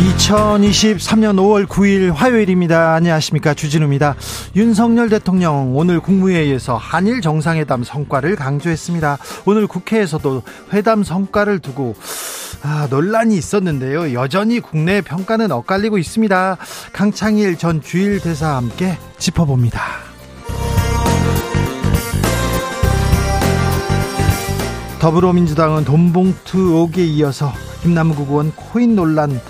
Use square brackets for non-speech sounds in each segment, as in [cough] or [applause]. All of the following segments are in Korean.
2023년 5월 9일 화요일입니다. 안녕하십니까. 주진우입니다. 윤석열 대통령 오늘 국무회의에서 한일 정상회담 성과를 강조했습니다. 오늘 국회에서도 회담 성과를 두고 아, 논란이 있었는데요. 여전히 국내 평가는 엇갈리고 있습니다. 강창일 전 주일 대사와 함께 짚어봅니다. 더불어민주당은 돈봉투 의혹에 이어서 김남국 의원 코인 논란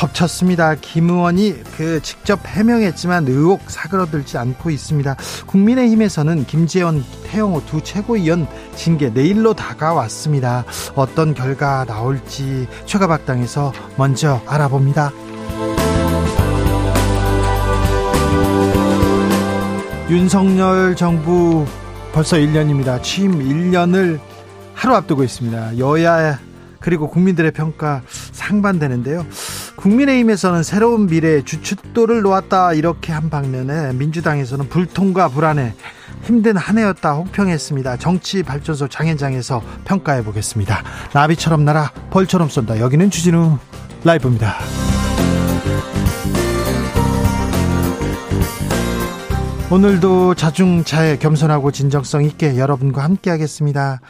덮쳤습니다. 김 의원이 그 직접 해명했지만 의혹 사그러들지 않고 있습니다. 국민의힘에서는 김재원, 태영호 두 최고위원 징계 내일로 다가왔습니다. 어떤 결과 나올지 최가박당에서 먼저 알아봅니다. 윤석열 정부 벌써 1년입니다. 취임 1년을 하루 앞두고 있습니다. 여야 그리고 국민들의 평가 상반되는데요. 국민의힘에서는 새로운 미래의 주춧돌을 놓았다 이렇게 한 방면에 민주당에서는 불통과 불안에 힘든 한 해였다 혹평했습니다. 정치 발전소 장현장에서 평가해 보겠습니다. 나비처럼 날아 벌처럼 쏜다. 여기는 주진우 라이브입니다. 오늘도 자중차에 겸손하고 진정성 있게 여러분과 함께 하겠습니다.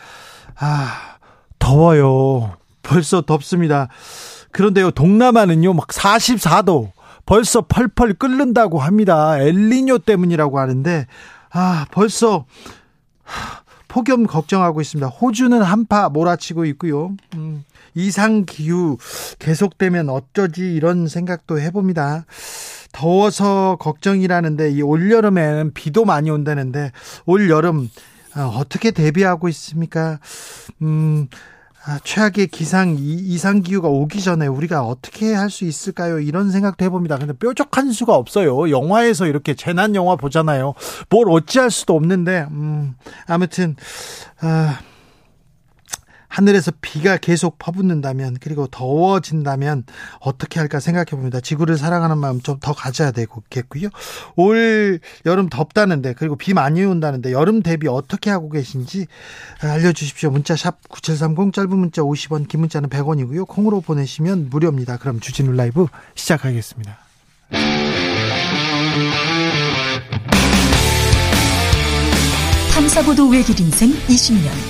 아, 더워요. 벌써 덥습니다. 그런데요, 동남아는요, 막 44도, 벌써 펄펄 끓는다고 합니다. 엘리뇨 때문이라고 하는데, 아, 벌써, 폭염 걱정하고 있습니다. 호주는 한파 몰아치고 있고요. 음, 이상 기후 계속되면 어쩌지 이런 생각도 해봅니다. 더워서 걱정이라는데 이 올여름에는 비도 많이 온다는데 올여름 어, 어떻게 대비하고 있습니까? 음, 아, 최악의 기상 이상 기후가 오기 전에 우리가 어떻게 할 수 있을까요? 이런 생각도 해봅니다. 근데 뾰족한 수가 없어요. 영화에서 이렇게 재난 영화 보잖아요. 뭘 어찌할 수도 없는데 음, 아무튼 아, 하늘에서 비가 계속 퍼붓는다면 그리고 더워진다면 어떻게 할까 생각해 봅니다. 지구를 사랑하는 마음 좀 더 가져야 되겠고요. 올 여름 덥다는데 그리고 비 많이 온다는데 여름 대비 어떻게 하고 계신지 알려주십시오. 문자 샵 9730 짧은 문자 50원 긴 문자는 100원이고요. 콩으로 보내시면 무료입니다. 그럼 주진우 라이브 시작하겠습니다. 탐사보도 외길 인생 20년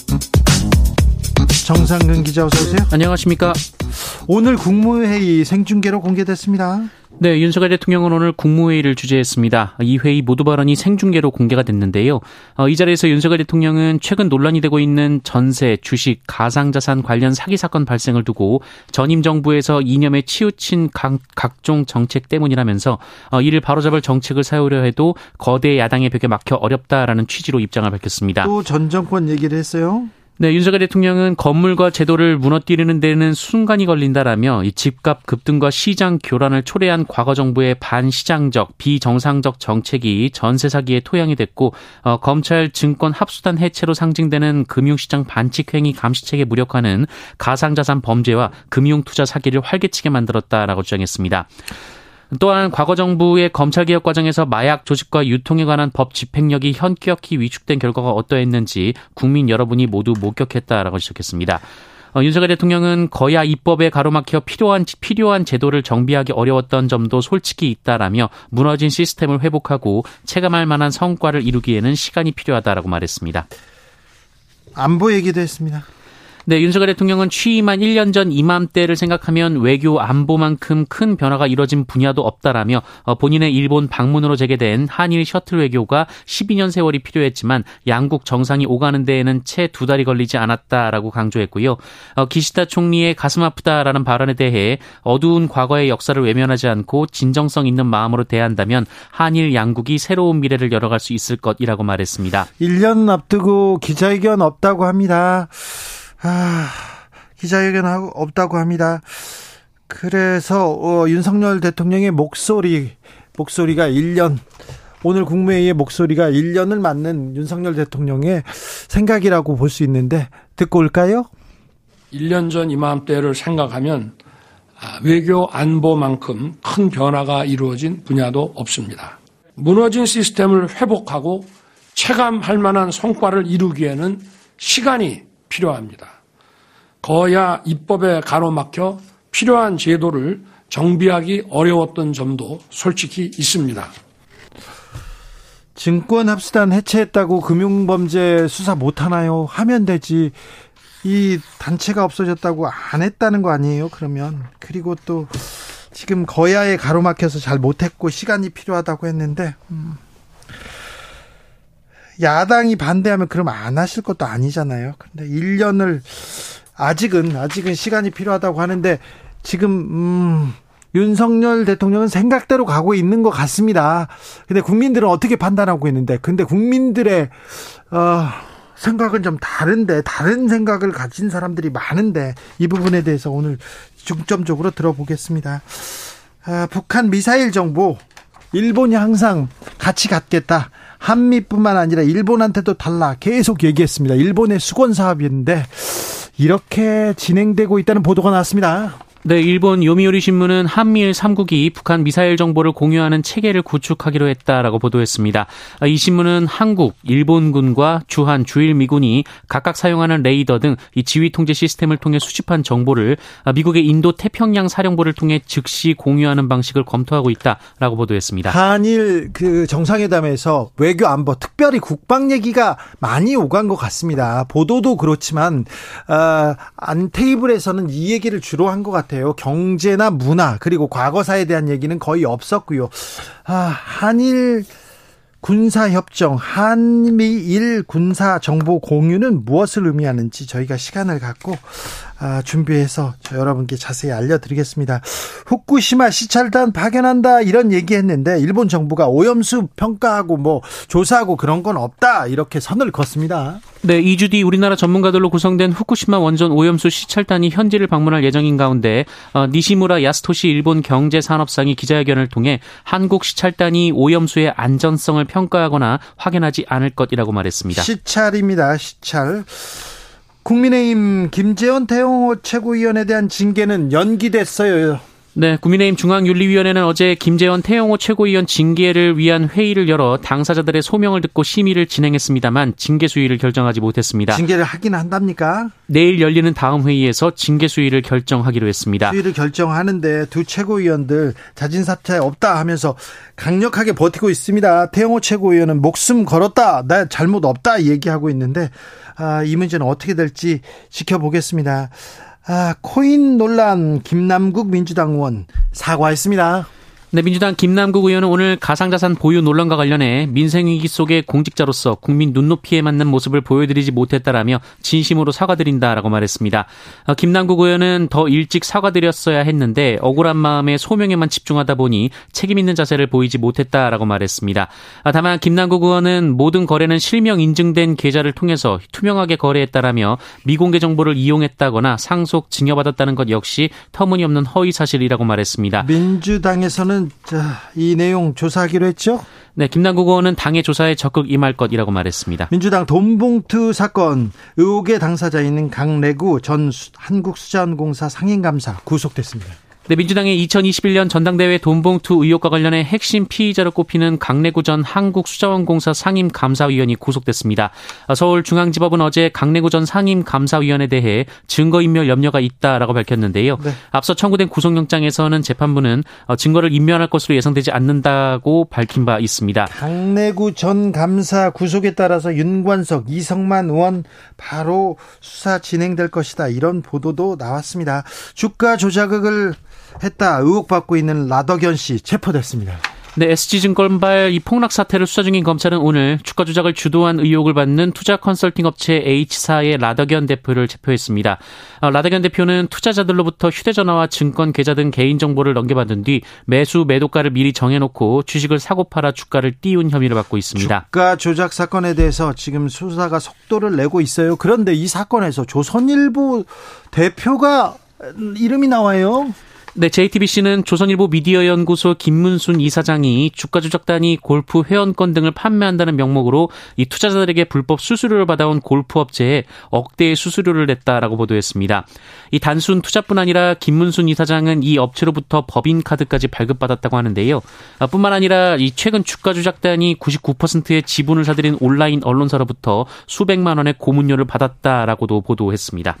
정상근 기자 어서 오세요. 안녕하십니까. 오늘 국무회의 생중계로 공개됐습니다. 네, 윤석열 대통령은 오늘 국무회의를 주재했습니다. 이 회의 모두 발언이 생중계로 공개가 됐는데요. 어, 이 자리에서 윤석열 대통령은 최근 논란이 되고 있는 전세, 주식, 가상자산 관련 사기 사건 발생을 두고 전임 정부에서 이념에 치우친 각, 각종 정책 때문이라면서 어, 이를 바로잡을 정책을 세우려 해도 거대 야당의 벽에 막혀 어렵다라는 취지로 입장을 밝혔습니다. 또 전 정권 얘기를 했어요. 네, 윤석열 대통령은 건물과 제도를 무너뜨리는 데는 순간이 걸린다라며 이 집값 급등과 시장 교란을 초래한 과거 정부의 반시장적, 비정상적 정책이 전세 사기의 토양이 됐고 어, 검찰 증권 합수단 해체로 상징되는 금융시장 반칙 행위 감시책에 무력화는 가상자산 범죄와 금융투자 사기를 활개치게 만들었다라고 주장했습니다. 또한 과거 정부의 검찰 개혁 과정에서 마약 조직과 유통에 관한 법 집행력이 현격히 위축된 결과가 어떠했는지 국민 여러분이 모두 목격했다라고 지적했습니다. 어, 윤석열 대통령은 거야 입법에 가로막혀 필요한 필요한 제도를 정비하기 어려웠던 점도 솔직히 있다라며 무너진 시스템을 회복하고 체감할 만한 성과를 이루기에는 시간이 필요하다라고 말했습니다. 안보 얘기도 했습니다. 네, 윤석열 대통령은 취임한 1년 전 이맘때를 생각하면 외교 안보만큼 큰 변화가 이뤄진 분야도 없다라며 어, 본인의 일본 방문으로 재개된 한일 셔틀 외교가 12년 세월이 필요했지만 양국 정상이 오가는 데에는 채 두 달이 걸리지 않았다라고 강조했고요. 어, 기시다 총리의 가슴 아프다라는 발언에 대해 어두운 과거의 역사를 외면하지 않고 진정성 있는 마음으로 대한다면 한일 양국이 새로운 미래를 열어갈 수 있을 것이라고 말했습니다. 1년 앞두고 기자회견 없다고 합니다. 아, 기자회견 없다고 합니다. 그래서 어, 윤석열 대통령의 목소리 목소리가 1년 오늘 국무회의의 목소리가 1년을 맞는 윤석열 대통령의 생각이라고 볼 수 있는데 듣고 올까요? 1년 전 이맘때를 생각하면 아, 외교 안보만큼 큰 변화가 이루어진 분야도 없습니다. 무너진 시스템을 회복하고 체감할 만한 성과를 이루기에는 시간이 필요합니다. 거야 입법에 가로막혀 필요한 제도를 정비하기 어려웠던 점도 솔직히 있습니다. 증권합수단 해체했다고 금융범죄 수사 못하나요? 하면 되지. 이 단체가 없어졌다고 안 했다는 거 아니에요? 그러면 그리고 또 지금 거야에 가로막혀서 잘 못했고 시간이 필요하다고 했는데 음. 야당이 반대하면 그럼 안 하실 것도 아니잖아요. 근데 1년을 아직은 아직은 시간이 필요하다고 하는데 지금 음 윤석열 대통령은 생각대로 가고 있는 것 같습니다. 근데 국민들은 어떻게 판단하고 있는데 근데 국민들의 어 생각은 좀 다른데 다른 생각을 가진 사람들이 많은데 이 부분에 대해서 오늘 중점적으로 들어보겠습니다. 아, 북한 미사일 정보 일본이 항상 같이 갖겠다. 한미뿐만 아니라 일본한테도 달라 계속 얘기했습니다. 일본의 수건 사업인데 이렇게 진행되고 있다는 보도가 나왔습니다. 네, 일본 요미우리 신문은 한미일 3국이 북한 미사일 정보를 공유하는 체계를 구축하기로 했다라고 보도했습니다. 이 신문은 한국, 일본군과 주한, 주일 미군이 각각 사용하는 레이더 등 이 지휘 통제 시스템을 통해 수집한 정보를 미국의 인도 태평양 사령부를 통해 즉시 공유하는 방식을 검토하고 있다라고 보도했습니다. 한일 그 정상회담에서 외교 안보, 특별히 국방 얘기가 많이 오간 것 같습니다. 보도도 그렇지만 어, 안 테이블에서는 이 얘기를 주로 한 것 같아요. 같아요. 경제나 문화 그리고 과거사에 대한 얘기는 거의 없었고요. 아, 한일 군사협정, 한미일 군사정보 공유는 무엇을 의미하는지 저희가 시간을 갖고 아, 준비해서 여러분께 자세히 알려드리겠습니다. 후쿠시마 시찰단 파견한다 이런 얘기했는데 일본 정부가 오염수 평가하고 뭐 조사하고 그런 건 없다 이렇게 선을 걷습니다. 네, 2주 뒤 우리나라 전문가들로 구성된 후쿠시마 원전 오염수 시찰단이 현지를 방문할 예정인 가운데 어, 니시무라 야스토시 일본 경제산업상이 기자회견을 통해 한국 시찰단이 오염수의 안전성을 평가하거나 확인하지 않을 것이라고 말했습니다. 시찰입니다. 시찰. 국민의힘 김재원 태영호 최고위원에 대한 징계는 연기됐어요. 네, 국민의힘 중앙윤리위원회는 어제 김재원 태영호 최고위원 징계를 위한 회의를 열어 당사자들의 소명을 듣고 심의를 진행했습니다만 징계 수위를 결정하지 못했습니다. 징계를 하긴 한답니까? 내일 열리는 다음 회의에서 징계 수위를 결정하기로 했습니다. 수위를 결정하는데 두 최고위원들 자진 사퇴 없다 하면서 강력하게 버티고 있습니다. 태영호 최고위원은 목숨 걸었다, 나 잘못 없다 얘기하고 있는데 아, 이 문제는 어떻게 될지 지켜보겠습니다. 아, 코인 논란 김남국 민주당 의원 사과했습니다. 네, 민주당 김남국 의원은 오늘 가상자산 보유 논란과 관련해 민생위기 속의 공직자로서 국민 눈높이에 맞는 모습을 보여드리지 못했다라며 진심으로 사과드린다라고 말했습니다. 어, 김남국 의원은 더 일찍 사과드렸어야 했는데 억울한 마음에 소명에만 집중하다 보니 책임 있는 자세를 보이지 못했다라고 말했습니다. 아, 다만 김남국 의원은 모든 거래는 실명 인증된 계좌를 통해서 투명하게 거래했다라며 미공개 정보를 이용했다거나 상속 증여받았다는 것 역시 터무니없는 허위 사실이라고 말했습니다. 민주당에서는 자, 이 내용 조사하기로 했죠? 네, 김남국 의원은 당의 조사에 적극 임할 것이라고 말했습니다. 민주당 돈봉투 사건 의혹의 당사자인 강래구 전 한국수자원공사 상임감사 구속됐습니다. 네, 민주당의 2021년 전당대회 돈봉투 의혹과 관련해 핵심 피의자로 꼽히는 강내구 전 한국수자원공사 상임감사위원이 구속됐습니다. 서울중앙지법은 어제 강내구 전 상임감사위원에 대해 증거인멸 염려가 있다라고 밝혔는데요. 네. 앞서 청구된 구속영장에서는 재판부는 증거를 인멸할 것으로 예상되지 않는다고 밝힌 바 있습니다. 강내구 전 감사 구속에 따라서 윤관석, 이성만 의원 바로 수사 진행될 것이다. 이런 보도도 나왔습니다. 주가 조작을 했다 의혹받고 있는 라더견 씨 체포됐습니다. 네, SG증권발 이 폭락 사태를 수사 중인 검찰은 오늘 주가 조작을 주도한 의혹을 받는 투자 컨설팅 업체 H사의 라더견 대표를 체포했습니다. 어, 라더견 대표는 투자자들로부터 휴대전화와 증권 계좌 등 개인정보를 넘겨받은 뒤 매수 매도가를 미리 정해놓고 주식을 사고 팔아 주가를 띄운 혐의를 받고 있습니다. 주가 조작 사건에 대해서 지금 수사가 속도를 내고 있어요. 그런데 이 사건에서 조선일보 대표가 이름이 나와요. 네, JTBC는 조선일보 미디어연구소 김문순 이사장이 주가 조작단이 골프 회원권 등을 판매한다는 명목으로 이 투자자들에게 불법 수수료를 받아온 골프 업체에 억대의 수수료를 냈다라고 보도했습니다. 이 단순 투자뿐 아니라 김문순 이사장은 이 업체로부터 법인 카드까지 발급받았다고 하는데요. 아, 뿐만 아니라 이 최근 주가 조작단이 99%의 지분을 사들인 온라인 언론사로부터 수백만 원의 고문료를 받았다라고도 보도했습니다.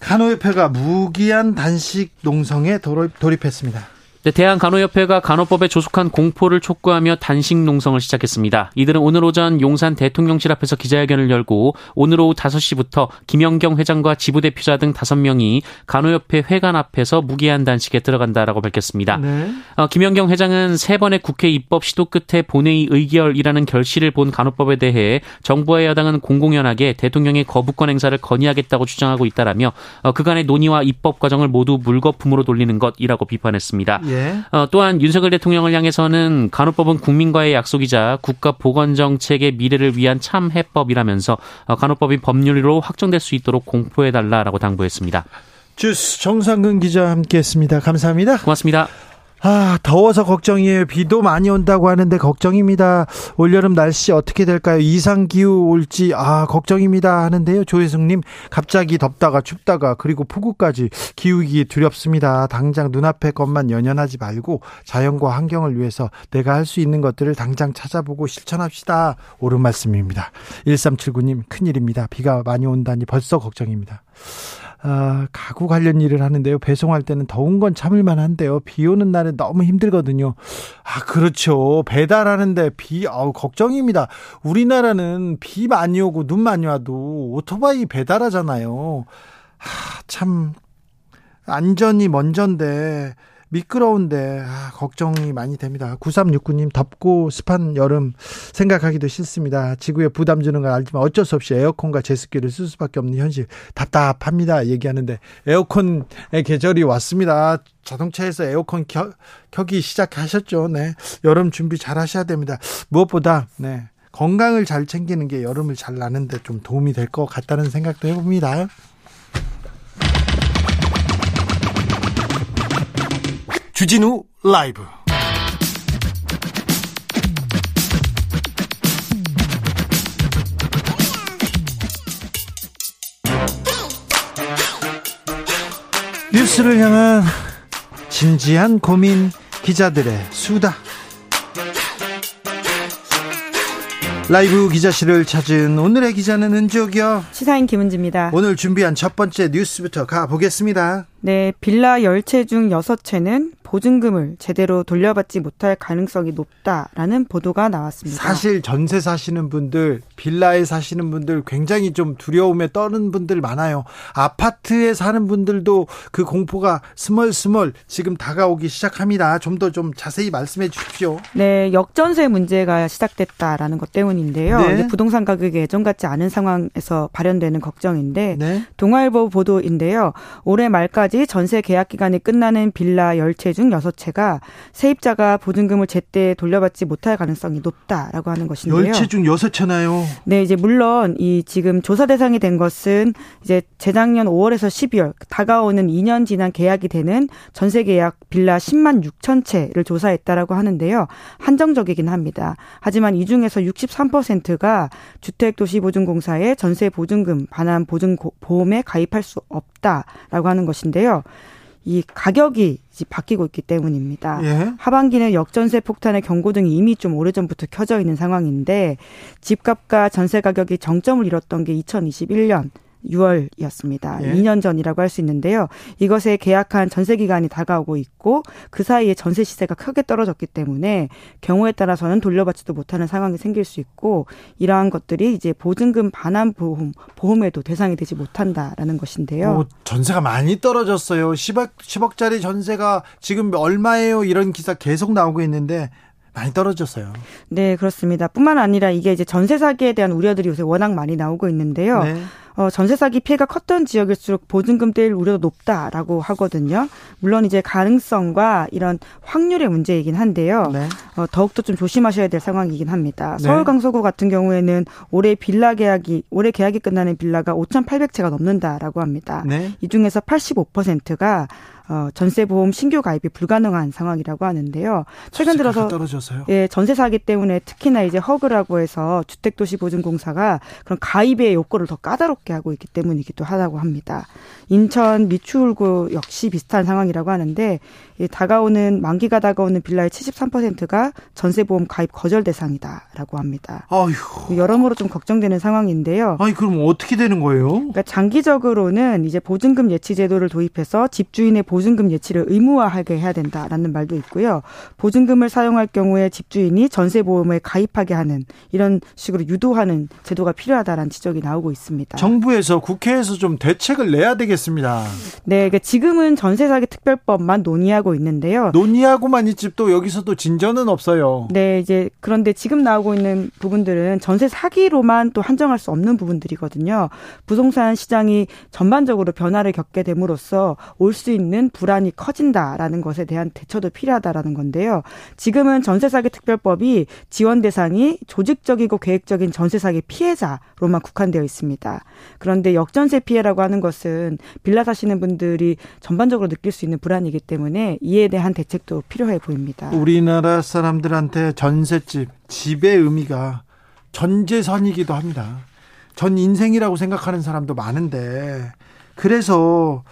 간호협회가 무기한 단식 농성에 돌입 했습니다. 네, 대한간호협회가 간호법에 조속한 공포를 촉구하며 단식 농성을 시작했습니다. 이들은 오늘 오전 용산 대통령실 앞에서 기자회견을 열고 오늘 오후 5시부터 김영경 회장과 지부대표자 등 5명이 간호협회 회관 앞에서 무기한 단식에 들어간다라고 밝혔습니다. 네. 어, 김영경 회장은 세 번의 국회 입법 시도 끝에 본회의 의결이라는 결실을 본 간호법에 대해 정부와 여당은 공공연하게 대통령의 거부권 행사를 건의하겠다고 주장하고 있다라며 어, 그간의 논의와 입법 과정을 모두 물거품으로 돌리는 것이라고 비판했습니다. 예. 어, 또한 윤석열 대통령을 향해서는 간호법은 국민과의 약속이자 국가 보건 정책의 미래를 위한 참 해법이라면서 어, 간호법이 법률로 확정될 수 있도록 공포해 달라라고 당부했습니다. 주스 정상근 기자 함께했습니다. 감사합니다. 고맙습니다. 아, 더워서 걱정이에요. 비도 많이 온다고 하는데 걱정입니다. 올여름 날씨 어떻게 될까요? 이상 기후 올지, 아, 걱정입니다. 하는데요. 조혜승 님, 갑자기 덥다가 춥다가, 그리고 폭우까지 기후기 두렵습니다. 당장 눈앞의 것만 연연하지 말고 자연과 환경을 위해서 내가 할 수 있는 것들을 당장 찾아보고 실천합시다. 옳은 말씀입니다. 1379님, 큰일입니다. 비가 많이 온다니 벌써 걱정입니다. 아, 가구 관련 일을 하는데요. 배송할 때는 더운 건 참을만 한데요. 비 오는 날은 너무 힘들거든요. 아, 그렇죠. 배달하는데 비, 아우, 걱정입니다. 우리나라는 비 많이 오고 눈 많이 와도 오토바이 배달하잖아요. 아, 참, 안전이 먼저인데, 미끄러운데 아, 걱정이 많이 됩니다. 9369님 덥고 습한 여름 생각하기도 싫습니다. 지구에 부담 주는 걸 알지만 어쩔 수 없이 에어컨과 제습기를 쓸 수밖에 없는 현실 답답합니다. 얘기하는데 에어컨의 계절이 왔습니다. 자동차에서 에어컨 켜, 켜기 시작하셨죠. 네. 여름 준비 잘 하셔야 됩니다. 무엇보다 네. 건강을 잘 챙기는 게 여름을 잘 나는데 좀 도움이 될 것 같다는 생각도 해봅니다. 주진우 라이브. 뉴스를 향한 진지한 고민 기자들의 수다. 라이브 기자실을 찾은 오늘의 기자는 은지옥이요. 시사인 김은지입니다. 오늘 준비한 첫 번째 뉴스부터 가보겠습니다. 네, 빌라 10채 중 6채는 보증금을 제대로 돌려받지 못할 가능성이 높다라는 보도가 나왔습니다. 사실 전세 사시는 분들, 빌라에 사시는 분들 굉장히 좀 두려움에 떠는 분들 많아요. 아파트에 사는 분들도 그 공포가 스멀스멀 지금 다가오기 시작합니다. 좀 더좀 좀 자세히 말씀해 주십시오. 네, 역전세 문제가 시작됐다라는 것 때문인데요. 네. 부동산 가격이 예전 같지 않은 상황에서 발현되는 걱정인데 네. 동아일보 보도인데요. 올해 말까지 전세 계약 기간이 끝나는 빌라 10채 중 6채가 세입자가 보증금을 제때 돌려받지 못할 가능성이 높다라고 하는 것인데요. 10채 중 6채나요? 네, 이제 물론 이 지금 조사 대상이 된 것은 이제 재작년 5월에서 12월 다가오는 2년 지난 계약이 되는 전세 계약 빌라 10만 6천 채를 조사했다라고 하는데요. 한정적이긴 합니다. 하지만 이 중에서 63%가 주택도시보증공사의 전세 보증금 반환 보증 보험에 가입할 수 없다라고 하는 것인데 있는데요. 이 가격이 바뀌고 있기 때문입니다. 예. 하반기는 역전세 폭탄의 경고등이 이미 좀 오래전부터 켜져 있는 상황인데 집값과 전세 가격이 정점을 잃었던 게 2021년 6월이었습니다. 예. 2년 전이라고 할 수 있는데요. 이것에 계약한 전세 기간이 다가오고 있고 그 사이에 전세 시세가 크게 떨어졌기 때문에 경우에 따라서는 돌려받지도 못하는 상황이 생길 수 있고 이러한 것들이 이제 보증금 반환 보험 보험에도 대상이 되지 못한다라는 것인데요. 오, 전세가 많이 떨어졌어요. 10억 10억짜리 전세가 지금 얼마예요? 이런 기사 계속 나오고 있는데 많이 떨어졌어요. 네, 그렇습니다. 뿐만 아니라 이게 이제 전세 사기에 대한 우려들이 요새 워낙 많이 나오고 있는데요. 네. 어, 전세 사기 피해가 컸던 지역일수록 보증금 떼일 우려도 높다라고 하거든요. 물론 이제 가능성과 이런 확률의 문제이긴 한데요. 네. 어, 더욱더 좀 조심하셔야 될 상황이긴 합니다. 네. 서울 강서구 같은 경우에는 올해 빌라 계약이 올해 계약이 끝나는 빌라가 5,800채가 넘는다라고 합니다. 네. 이 중에서 85%가 어, 전세 보험 신규 가입이 불가능한 상황이라고 하는데요. 최근 들어서 떨어져서요? 예, 전세 사기 때문에 특히나 이제 허그라고 해서 주택도시보증공사가 그런 가입의 요건을 더 까다롭게 하고 있기 때문이기도 하다고 합니다. 인천 미추홀구 역시 비슷한 상황이라고 하는데 예, 다가오는 만기가 다가오는 빌라의 73%가 전세 보험 가입 거절 대상이다라고 합니다. 아휴. 여러모로 좀 걱정되는 상황인데요. 아니 그럼 어떻게 되는 거예요? 그러니까 장기적으로는 이제 보증금 예치 제도를 도입해서 집주인의 보증 금 예치를 의무화하게 해야 된다라는 말도 있고요. 보증금을 사용할 경우에 집주인이 전세보험에 가입하게 하는 이런 식으로 유도하는 제도가 필요하다라는 지적이 나오고 있습니다. 정부에서 국회에서 좀 대책을 내야 되겠습니다. 네, 그러니까 지금은 전세 사기 특별법만 논의하고 하고 있는데요. 논의하고만 있지 또 여기서도 진전은 없어요. 네, 이제 그런데 지금 나오고 있는 부분들은 전세 사기로만 또 한정할 수 없는 부분들이거든요. 부동산 시장이 전반적으로 변화를 겪게 됨으로써 올 수 있는 불안이 커진다라는 것에 대한 대처도 필요하다라는 건데요. 지금은 전세 사기 특별법이 지원 대상이 조직적이고 계획적인 전세 사기 피해자로만 국한되어 있습니다. 그런데 역전세 피해라고 하는 것은 빌라 사시는 분들이 전반적으로 느낄 수 있는 불안이기 때문에 이에 대한 대책도 필요해 보입니다. 우리나라 사람들한테 전셋집, 집의 의미가 전재산이기도 합니다. 전 인생이라고 생각하는 사람도 많은데 그래서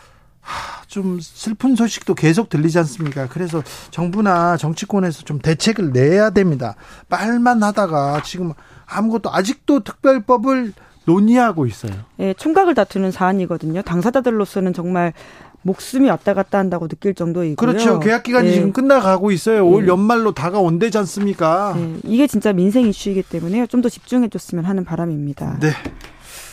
좀 슬픈 소식도 계속 들리지 않습니까? 그래서 정부나 정치권에서 좀 대책을 내야 됩니다. 말만 하다가 지금 아무것도 아직도 특별법을 논의하고 있어요. 예, 총각을 다투는 사안이거든요. 당사자들로서는 정말 목숨이 왔다 갔다 한다고 느낄 정도이고요. 그렇죠. 계약 기간이 네. 지금 끝나가고 있어요. 네. 올 연말로 다가온대지 않습니까? 네. 이게 진짜 민생 이슈이기 때문에 좀더 집중해 줬으면 하는 바람입니다. 네.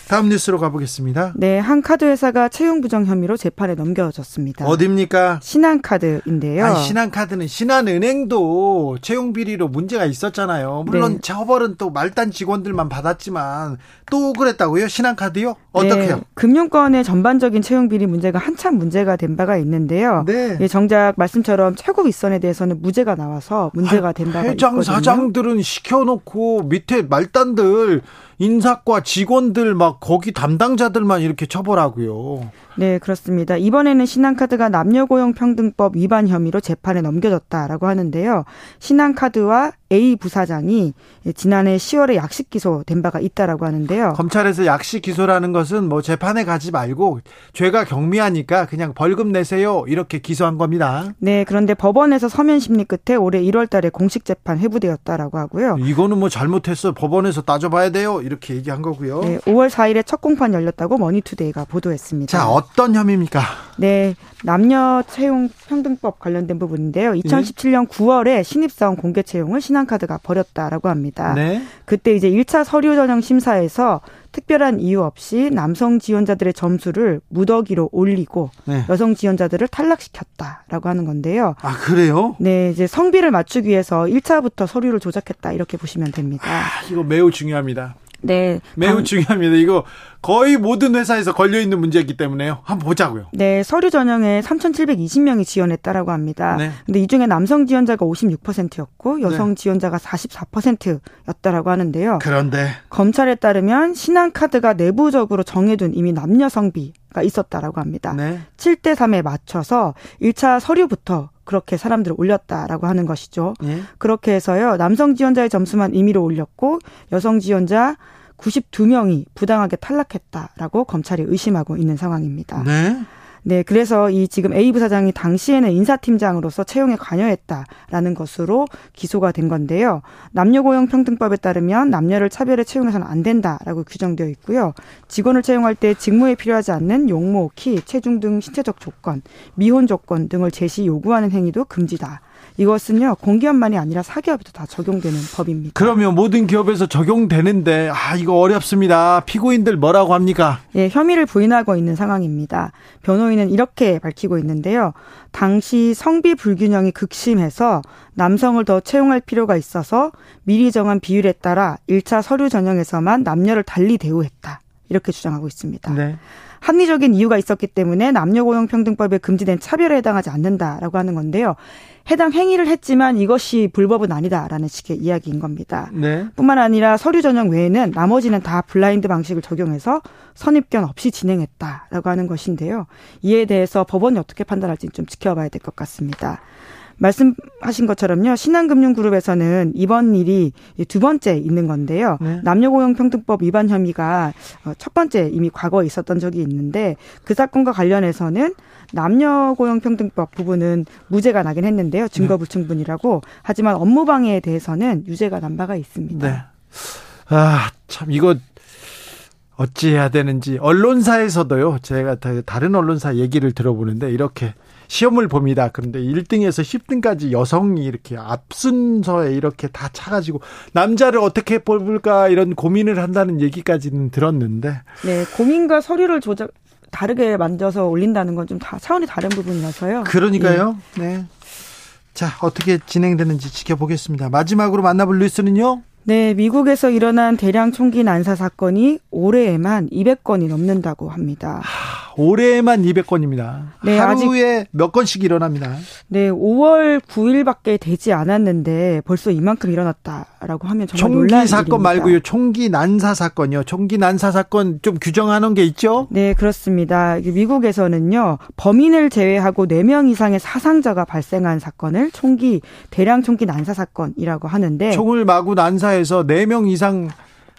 다음 뉴스로 가보겠습니다. 네, 한 카드 회사가 채용 부정 혐의로 재판에 넘겨졌습니다. 어디입니까? 신한카드인데요. 아니, 신한카드는 신한은행도 채용 비리로 문제가 있었잖아요. 물론 네. 처벌은 또 말단 직원들만 받았지만 또 그랬다고요? 신한카드요? 어떻게요? 네, 금융권의 전반적인 채용 비리 문제가 한참 문제가 된 바가 있는데요. 네. 예, 정작 말씀처럼 최고 윗선에 대해서는 무죄가 나와서 문제가 된 바가 회장, 있거든요. 사장들은 시켜놓고 밑에 말단들 인사과 직원들 막 거기 담당자들만 이렇게 처벌하고요. 네, 그렇습니다. 이번에는 신한카드가 남녀고용평등법 위반 혐의로 재판에 넘겨졌다라고 하는데요. 신한카드와 A 부사장이 지난해 10월에 약식 기소된 바가 있다라고 하는데요. 검찰에서 약식 기소라는 것은 뭐 재판에 가지 말고 죄가 경미하니까 그냥 벌금 내세요 이렇게 기소한 겁니다. 네, 그런데 법원에서 서면 심리 끝에 올해 1월 달에 공식 재판 회부되었다라고 하고요. 이거는 뭐 잘못했어 법원에서 따져봐야 돼요 이렇게 얘기한 거고요. 네, 5월 4일에 첫 공판 열렸다고 머니투데이가 보도했습니다. 자, 어떤 혐의입니까? 네, 남녀 채용 평등법 관련된 부분인데요. 2017년 9월에 신입사원 공개 채용을 신한카드가 벌였다라고 합니다. 네. 그때 이제 1차 서류 전형 심사에서 특별한 이유 없이 남성 지원자들의 점수를 무더기로 올리고 네. 여성 지원자들을 탈락시켰다라고 하는 건데요. 아, 그래요? 네, 이제 성비를 맞추기 위해서 1차부터 서류를 조작했다 이렇게 보시면 됩니다. 아, 이거 매우 중요합니다. 네. 매우 방... 중요합니다. 이거 거의 모든 회사에서 걸려 있는 문제이기 때문에요. 한번 보자고요. 네, 서류 전형에 3,720명이 지원했다라고 합니다. 네. 근데 이 중에 남성 지원자가 56%였고 여성 네. 지원자가 44%였다라고 하는데요. 그런데 검찰에 따르면 신한 카드가 내부적으로 정해둔 이미 남녀 성비 가 있었다라고 합니다. 네. 7대 3에 맞춰서 1차 서류부터 그렇게 사람들을 올렸다라고 하는 것이죠. 예? 그렇게 해서요. 남성 지원자의 점수만 임의로 올렸고 여성 지원자 92명이 부당하게 탈락했다라고 검찰이 의심하고 있는 상황입니다. 네. 네, 그래서 이 지금 A 부사장이 당시에는 인사팀장으로서 채용에 관여했다라는 것으로 기소가 된 건데요. 남녀고용평등법에 따르면 남녀를 차별에 채용해서는 안 된다라고 규정되어 있고요. 직원을 채용할 때 직무에 필요하지 않는 용모, 키, 체중 등 신체적 조건, 미혼 조건 등을 제시 요구하는 행위도 금지다. 이것은요 공기업만이 아니라 사기업에도 다 적용되는 법입니다. 그러면 모든 기업에서 적용되는데 아 이거 어렵습니다. 피고인들 뭐라고 합니까? 예, 혐의를 부인하고 있는 상황입니다. 변호인은 이렇게 밝히고 있는데요. 당시 성비 불균형이 극심해서 남성을 더 채용할 필요가 있어서 미리 정한 비율에 따라 1차 서류 전형에서만 남녀를 달리 대우했다. 이렇게 주장하고 있습니다. 네. 합리적인 이유가 있었기 때문에 남녀고용평등법에 금지된 차별에 해당하지 않는다라고 하는 건데요. 해당 행위를 했지만 이것이 불법은 아니다라는 식의 이야기인 겁니다. 네. 뿐만 아니라 서류 전형 외에는 나머지는 다 블라인드 방식을 적용해서 선입견 없이 진행했다라고 하는 것인데요. 이에 대해서 법원이 어떻게 판단할지 좀 지켜봐야 될 것 같습니다. 말씀하신 것처럼요. 신한금융그룹에서는 이번 일이 두 번째 있는 건데요. 네. 남녀고용평등법 위반 혐의가 어, 첫 번째 이미 과거에 있었던 적이 있는데 그 사건과 관련해서는 남녀고용평등법 부분은 무죄가 나긴 했는데요. 증거불충분이라고. 하지만 업무방해에 대해서는 유죄가 난 바가 있습니다. 네. 아, 참 이거 어찌해야 되는지 언론사에서도요. 제가 다른 언론사 얘기를 들어보는데 이렇게 시험을 봅니다. 그런데 1등에서 10등까지 여성이 이렇게 앞순서에 이렇게 다 차가지고 남자를 어떻게 뽑을까 이런 고민을 한다는 얘기까지는 들었는데. 네, 고민과 서류를 조작 다르게 만져서 올린다는 건 좀 다 차원이 다른 부분이라서요. 그러니까요. 예. 네. 자, 어떻게 진행되는지 지켜보겠습니다. 마지막으로 만나볼 뉴스는요? 네, 미국에서 일어난 대량 총기 난사 사건이 올해에만 200건이 넘는다고 합니다. 하, 올해에만 200건입니다. 네, 하루에 아직, 몇 건씩 일어납니다. 네, 5월 9일밖에 되지 않았는데 벌써 이만큼 일어났다라고 하면 정말 총기 놀라운 사건 일입니다. 말고요. 총기 난사 사건이요. 총기 난사 사건 좀 규정하는 게 있죠? 네, 그렇습니다. 미국에서는요. 범인을 제외하고 4명 이상의 사상자가 발생한 사건을 총기 대량 총기 난사 사건이라고 하는데 총을 마구 난사 우리나라에서 4명 이상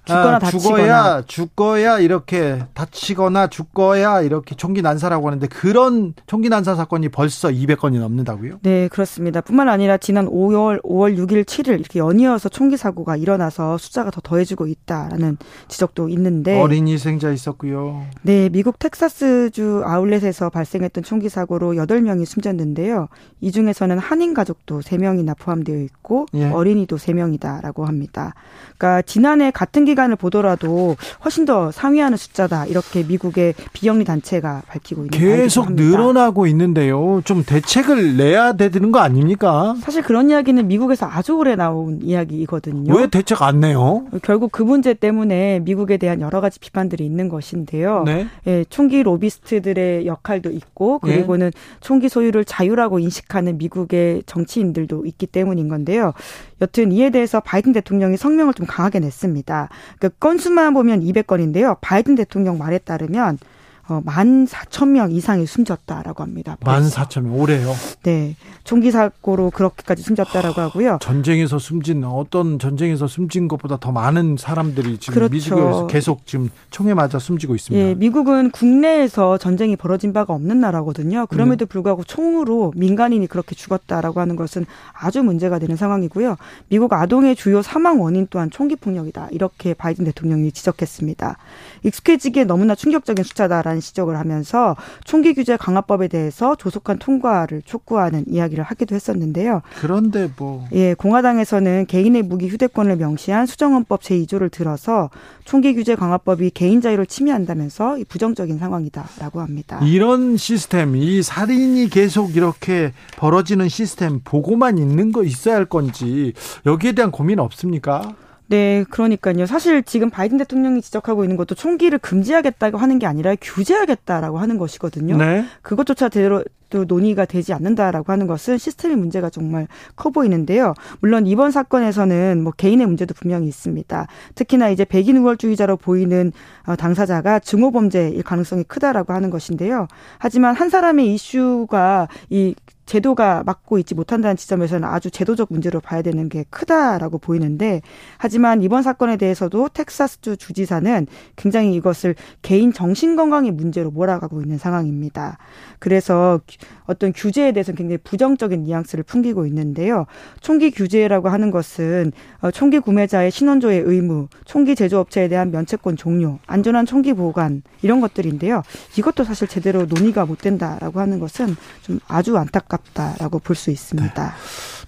죽거나 아, 다치거나 죽어야 죽거야 이렇게 다치거나 죽거야 이렇게 총기 난사라고 하는데 그런 총기 난사 사건이 벌써 200건이 넘는다고요? 네, 그렇습니다. 뿐만 아니라 지난 5월 5월 6일 7일 이렇게 연이어서 총기 사고가 일어나서 숫자가 더 더해지고 있다라는 지적도 있는데 어린이 희생자 있었고요. 네, 미국 텍사스주 아울렛에서 발생했던 총기 사고로 8명이 숨졌는데요. 이 중에서는 한인 가족도 3명이나 포함되어 있고 예. 어린이도 3명이다라고 합니다. 그러니까 지난해 같은 기 기간을 보더라도 훨씬 더 상회하는 숫자다 이렇게 미국의 비영리 단체가 밝히고 있는 계속 늘어나고 있는데요. 좀 대책을 내야 되는 거 아닙니까? 사실 그런 이야기는 미국에서 아주 오래 나온 이야기이거든요. 왜 대책 안 내요? 결국 그 문제 때문에 미국에 대한 여러 가지 비판들이 있는 것인데요. 네. 예, 총기 로비스트들의 역할도 있고 그리고는 네. 총기 소유를 자유라고 인식하는 미국의 정치인들도 있기 때문인 건데요. 여튼 이에 대해서 바이든 대통령이 성명을 좀 강하게 냈습니다. 그 건수만 보면 200건인데요. 바이든 대통령 말에 따르면 어, 14,000명 이상이 숨졌다라고 합니다. 14,000명 올해요? 네. 총기 사고로 그렇게까지 숨졌다라고 하고요. 전쟁에서 숨진 어떤 전쟁에서 숨진 것보다 더 많은 사람들이 지금 그렇죠. 미국에서 계속 지금 총에 맞아 숨지고 있습니다. 예, 미국은 국내에서 전쟁이 벌어진 바가 없는 나라거든요. 그럼에도 네. 불구하고 총으로 민간인이 그렇게 죽었다라고 하는 것은 아주 문제가 되는 상황이고요. 미국 아동의 주요 사망 원인 또한 총기 폭력이다. 이렇게 바이든 대통령이 지적했습니다. 익숙해지기에 너무나 충격적인 숫자다라는 대한 지적을 하면서 총기 규제 강화법에 대해서 조속한 통과를 촉구하는 이야기를 하기도 했었는데요. 그런데 뭐 예, 공화당에서는 개인의 무기 휴대권을 명시한 수정헌법 제2조를 들어서 총기 규제 강화법이 개인 자유를 침해한다면서 부정적인 상황이다라고 합니다. 이런 시스템, 이 살인이 계속 이렇게 벌어지는 시스템 보고만 있는 거 있어야 할 건지 여기에 대한 고민 없습니까? 네, 그러니까요. 사실 지금 바이든 대통령이 지적하고 있는 것도 총기를 금지하겠다고 하는 게 아니라 규제하겠다라고 하는 것이거든요. 네. 그것조차 제대로 것도 논의가 되지 않는다라고 하는 것은 시스템의 문제가 정말 커 보이는데요. 물론 이번 사건에서는 뭐 개인의 문제도 분명히 있습니다. 특히나 이제 백인 우월주의자로 보이는 어, 당사자가 증오 범죄일 가능성이 크다라고 하는 것인데요. 하지만 한 사람의 이슈가 이 제도가 막고 있지 못한다는 지점에서는 아주 제도적 문제로 봐야 되는 게 크다라고 보이는데 하지만 이번 사건에 대해서도 텍사스주 주지사는 굉장히 이것을 개인 정신 건강의 문제로 몰아가고 있는 상황입니다. 그래서 어떤 규제에 대해서는 굉장히 부정적인 뉘앙스를 풍기고 있는데요. 총기 규제라고 하는 것은 어, 총기 구매자의 신원조의 의무, 총기 제조업체에 대한 면책권 종료, 안전한 총기 보관 이런 것들인데요. 이것도 사실 제대로 논의가 못 된다라고 하는 것은 좀 아주 안타깝다라고 볼 수 있습니다. 네.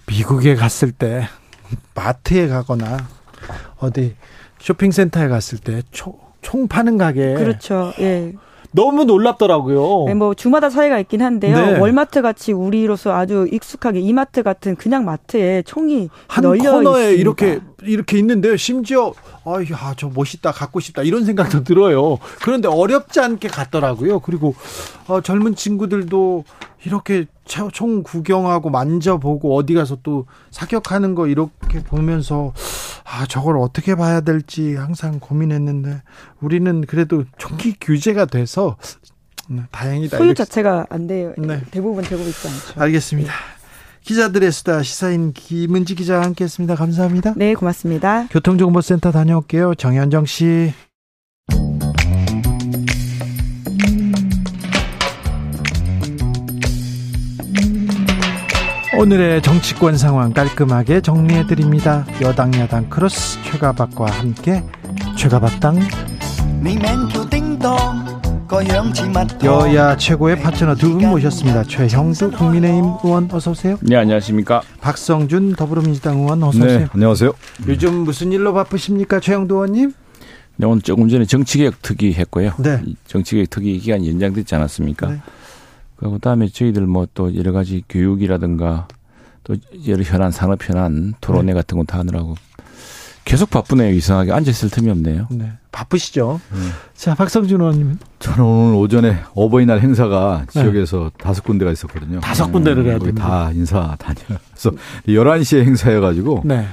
미국에 갔을 때 마트에 가거나 어디 쇼핑센터에 갔을 때 총, 총 파는 가게 그렇죠. 예. 너무 놀랍더라고요. 네, 뭐 주마다 차이가 있긴 한데요. 네. 월마트 같이 우리로서 아주 익숙하게 이마트 같은 그냥 마트에 총이 한 널려 코너에 있습니다. 이렇게 이렇게 있는데요. 심지어 아야 저 멋있다 갖고 싶다 이런 생각도 들어요. 그런데 어렵지 않게 갔더라고요. 그리고 어, 젊은 친구들도 이렇게 총 구경하고 만져보고 어디 가서 또 사격하는 거 이렇게 보면서 아 저걸 어떻게 봐야 될지 항상 고민했는데 우리는 그래도 총기 규제가 돼서 음, 다행이다. 소유 자체가 안 돼요. 네. 대부분 되고 있지 않죠. 알겠습니다. 네. 기자들의 수다 시사인 김은지 기자와 함께했습니다. 감사합니다. 네, 고맙습니다. 교통정보센터 다녀올게요. 정현정 씨. 오늘의 정치권 상황 깔끔하게 정리해 드립니다. 여당 야당 크로스 최가박과 함께 최가박당 여야 최고의 파트너 두 분 모셨습니다. 최형두 국민의힘 의원 어서 오세요. 네 안녕하십니까. 박성준 더불어민주당 의원 어서 오세요. 네, 안녕하세요. 요즘 무슨 일로 바쁘십니까, 최형두 의원님? 네, 오늘 조금 전에 정치개혁 특위 했고요. 네. 정치개혁 특위 기간이 연장됐지 않았습니까? 네. 그 다음에 저희들 뭐 또 여러 가지 교육이라든가 또 여러 현안 산업 현안 토론회 네. 같은 거 다 하느라고 계속 바쁘네요. 이상하게 앉아있을 틈이 없네요. 네. 바쁘시죠. 네. 자, 박성준 의원님. 저는 오늘 오전에 어버이날 행사가 네. 지역에서 다섯 군데가 있었거든요. 다섯 군데를 해야 됩니다. 다 인사 다녀서 [laughs] 11시에 행사여가지고 네.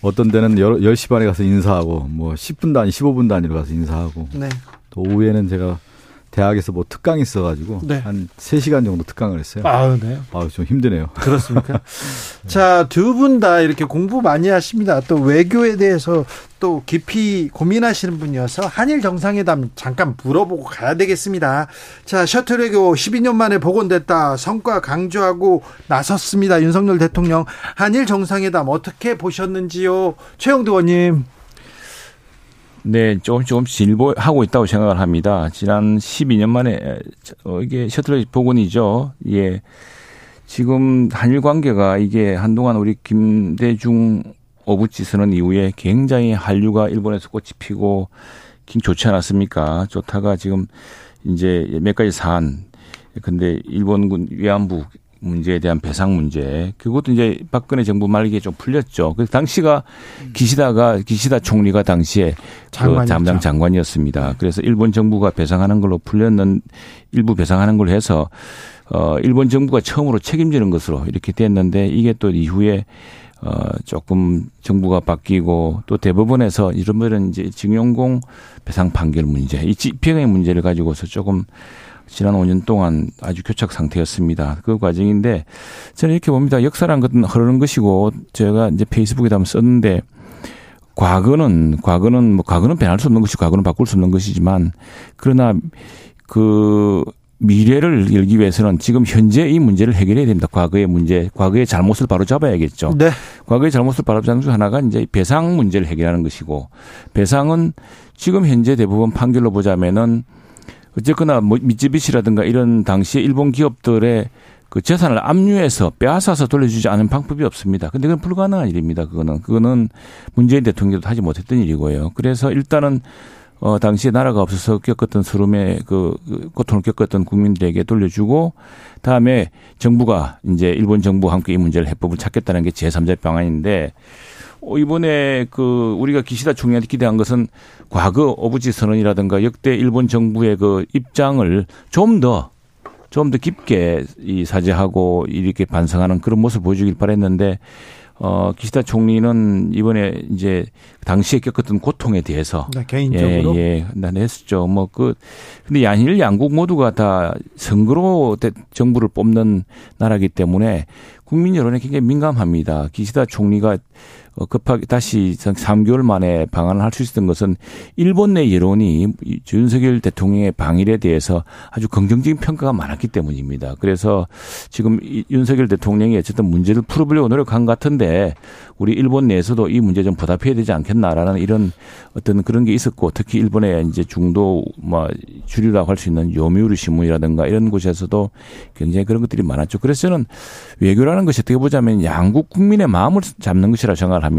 어떤 데는 10 시 반에 가서 인사하고 뭐 10분 단위, 15분 단위로 가서 인사하고 네. 또 오후에는 제가 대학에서 뭐 특강이 있어가지고 네. 한 3시간 정도 특강을 했어요. 아, 네. 아, 좀 힘드네요. [laughs] 그렇습니까? 자, 두 분 다 이렇게 공부 많이 하십니다. 또 외교에 대해서 또 깊이 고민하시는 분이어서 한일 정상회담 잠깐 물어보고 가야 되겠습니다. 자, 셔틀 외교 12년 만에 복원됐다. 성과 강조하고 나섰습니다. 윤석열 대통령 한일 정상회담 어떻게 보셨는지요? 최영두 의원님. 네, 조금 조금씩 진보하고 있다고 생각을 합니다. 지난 12년 만에 어, 이게 셔틀 복원이죠. 예. 지금 한일 관계가 이게 한동안 우리 김대중 오부치 선언 이후에 굉장히 한류가 일본에서 꽃이 피고 좋지 않았습니까? 좋다가 지금 이제 몇 가지 사안 근데 일본군 위안부 문제에 대한 배상 문제 그것도 이제 박근혜 정부 말기에 좀 풀렸죠. 그 당시가 기시다가 기시다 총리가 당시에 그 담당 장관이었습니다. 그래서 일본 정부가 배상하는 걸로 풀렸는 일부 배상하는 걸로 해서 어 일본 정부가 처음으로 책임지는 것으로 이렇게 됐는데 이게 또 이후에 어 조금 정부가 바뀌고 또 대법원에서 이런 분은 이제 징용공 배상 판결 문제 이 집행의 문제를 가지고서 조금 지난 5년 동안 아주 교착 상태였습니다. 그 과정인데 저는 이렇게 봅니다. 역사란 것은 흐르는 것이고 제가 이제 페이스북에다 한번 썼는데 과거는 과거는 뭐 과거는 변할 수 없는 것이 과거는 바꿀 수 없는 것이지만 그러나 그 미래를 열기 위해서는 지금 현재 이 문제를 해결해야 됩니다. 과거의 문제, 과거의 잘못을 바로 잡아야겠죠. 네. 과거의 잘못을 바로 잡는 중 하나가 이제 배상 문제를 해결하는 것이고 배상은 지금 현재 대부분 판결로 보자면은 어쨌거나 뭐 미쯔비시라든가 이런 당시에 일본 기업들의 그 재산을 압류해서 빼앗아서 돌려주지 않은 방법이 없습니다. 근데 그건 불가능한 일입니다. 그거는 그거는 문재인 대통령도 하지 못했던 일이고요. 그래서 일단은 어 당시에 나라가 없어서 겪었던 서름의 그, 그 고통을 겪었던 국민들에게 돌려주고 다음에 정부가 이제 일본 정부와 함께 이 문제를 해법을 찾겠다는 게 제3자 방안인데 어, 이번에 그 우리가 기시다 총리한테 기대한 것은 과거 오부지 선언이라든가 역대 일본 정부의 그 입장을 좀 더 좀더 깊게 이 사죄하고 이렇게 반성하는 그런 모습을 보여주길 바랬는데 어, 기시다 총리는 이번에 이제 당시에 겪었던 고통에 대해서 네, 개인적으로 예, 예, 난 했었죠. 뭐 그 근데 양일 양국 모두가 다 선거로 정부를 뽑는 나라기 때문에 국민 여론에 굉장히 민감합니다. 기시다 총리가 어, 급하게 다시 3개월 만에 방한을 할 수 있었던 것은 일본 내 여론이 윤석열 대통령의 방일에 대해서 아주 긍정적인 평가가 많았기 때문입니다. 그래서 지금 윤석열 대통령이 어쨌든 문제를 풀어보려고 노력한 것 같은데 우리 일본 내에서도 이 문제 좀 보답해야 되지 않겠나라는 이런 어떤 그런 게 있었고 특히 일본의 이제 중도 뭐 주류라고 할 수 있는 요미우리 신문이라든가 이런 곳에서도 굉장히 그런 것들이 많았죠. 그래서 저는 외교라는 것이 어떻게 보자면 양국 국민의 마음을 잡는 것이라 생각을 합니다.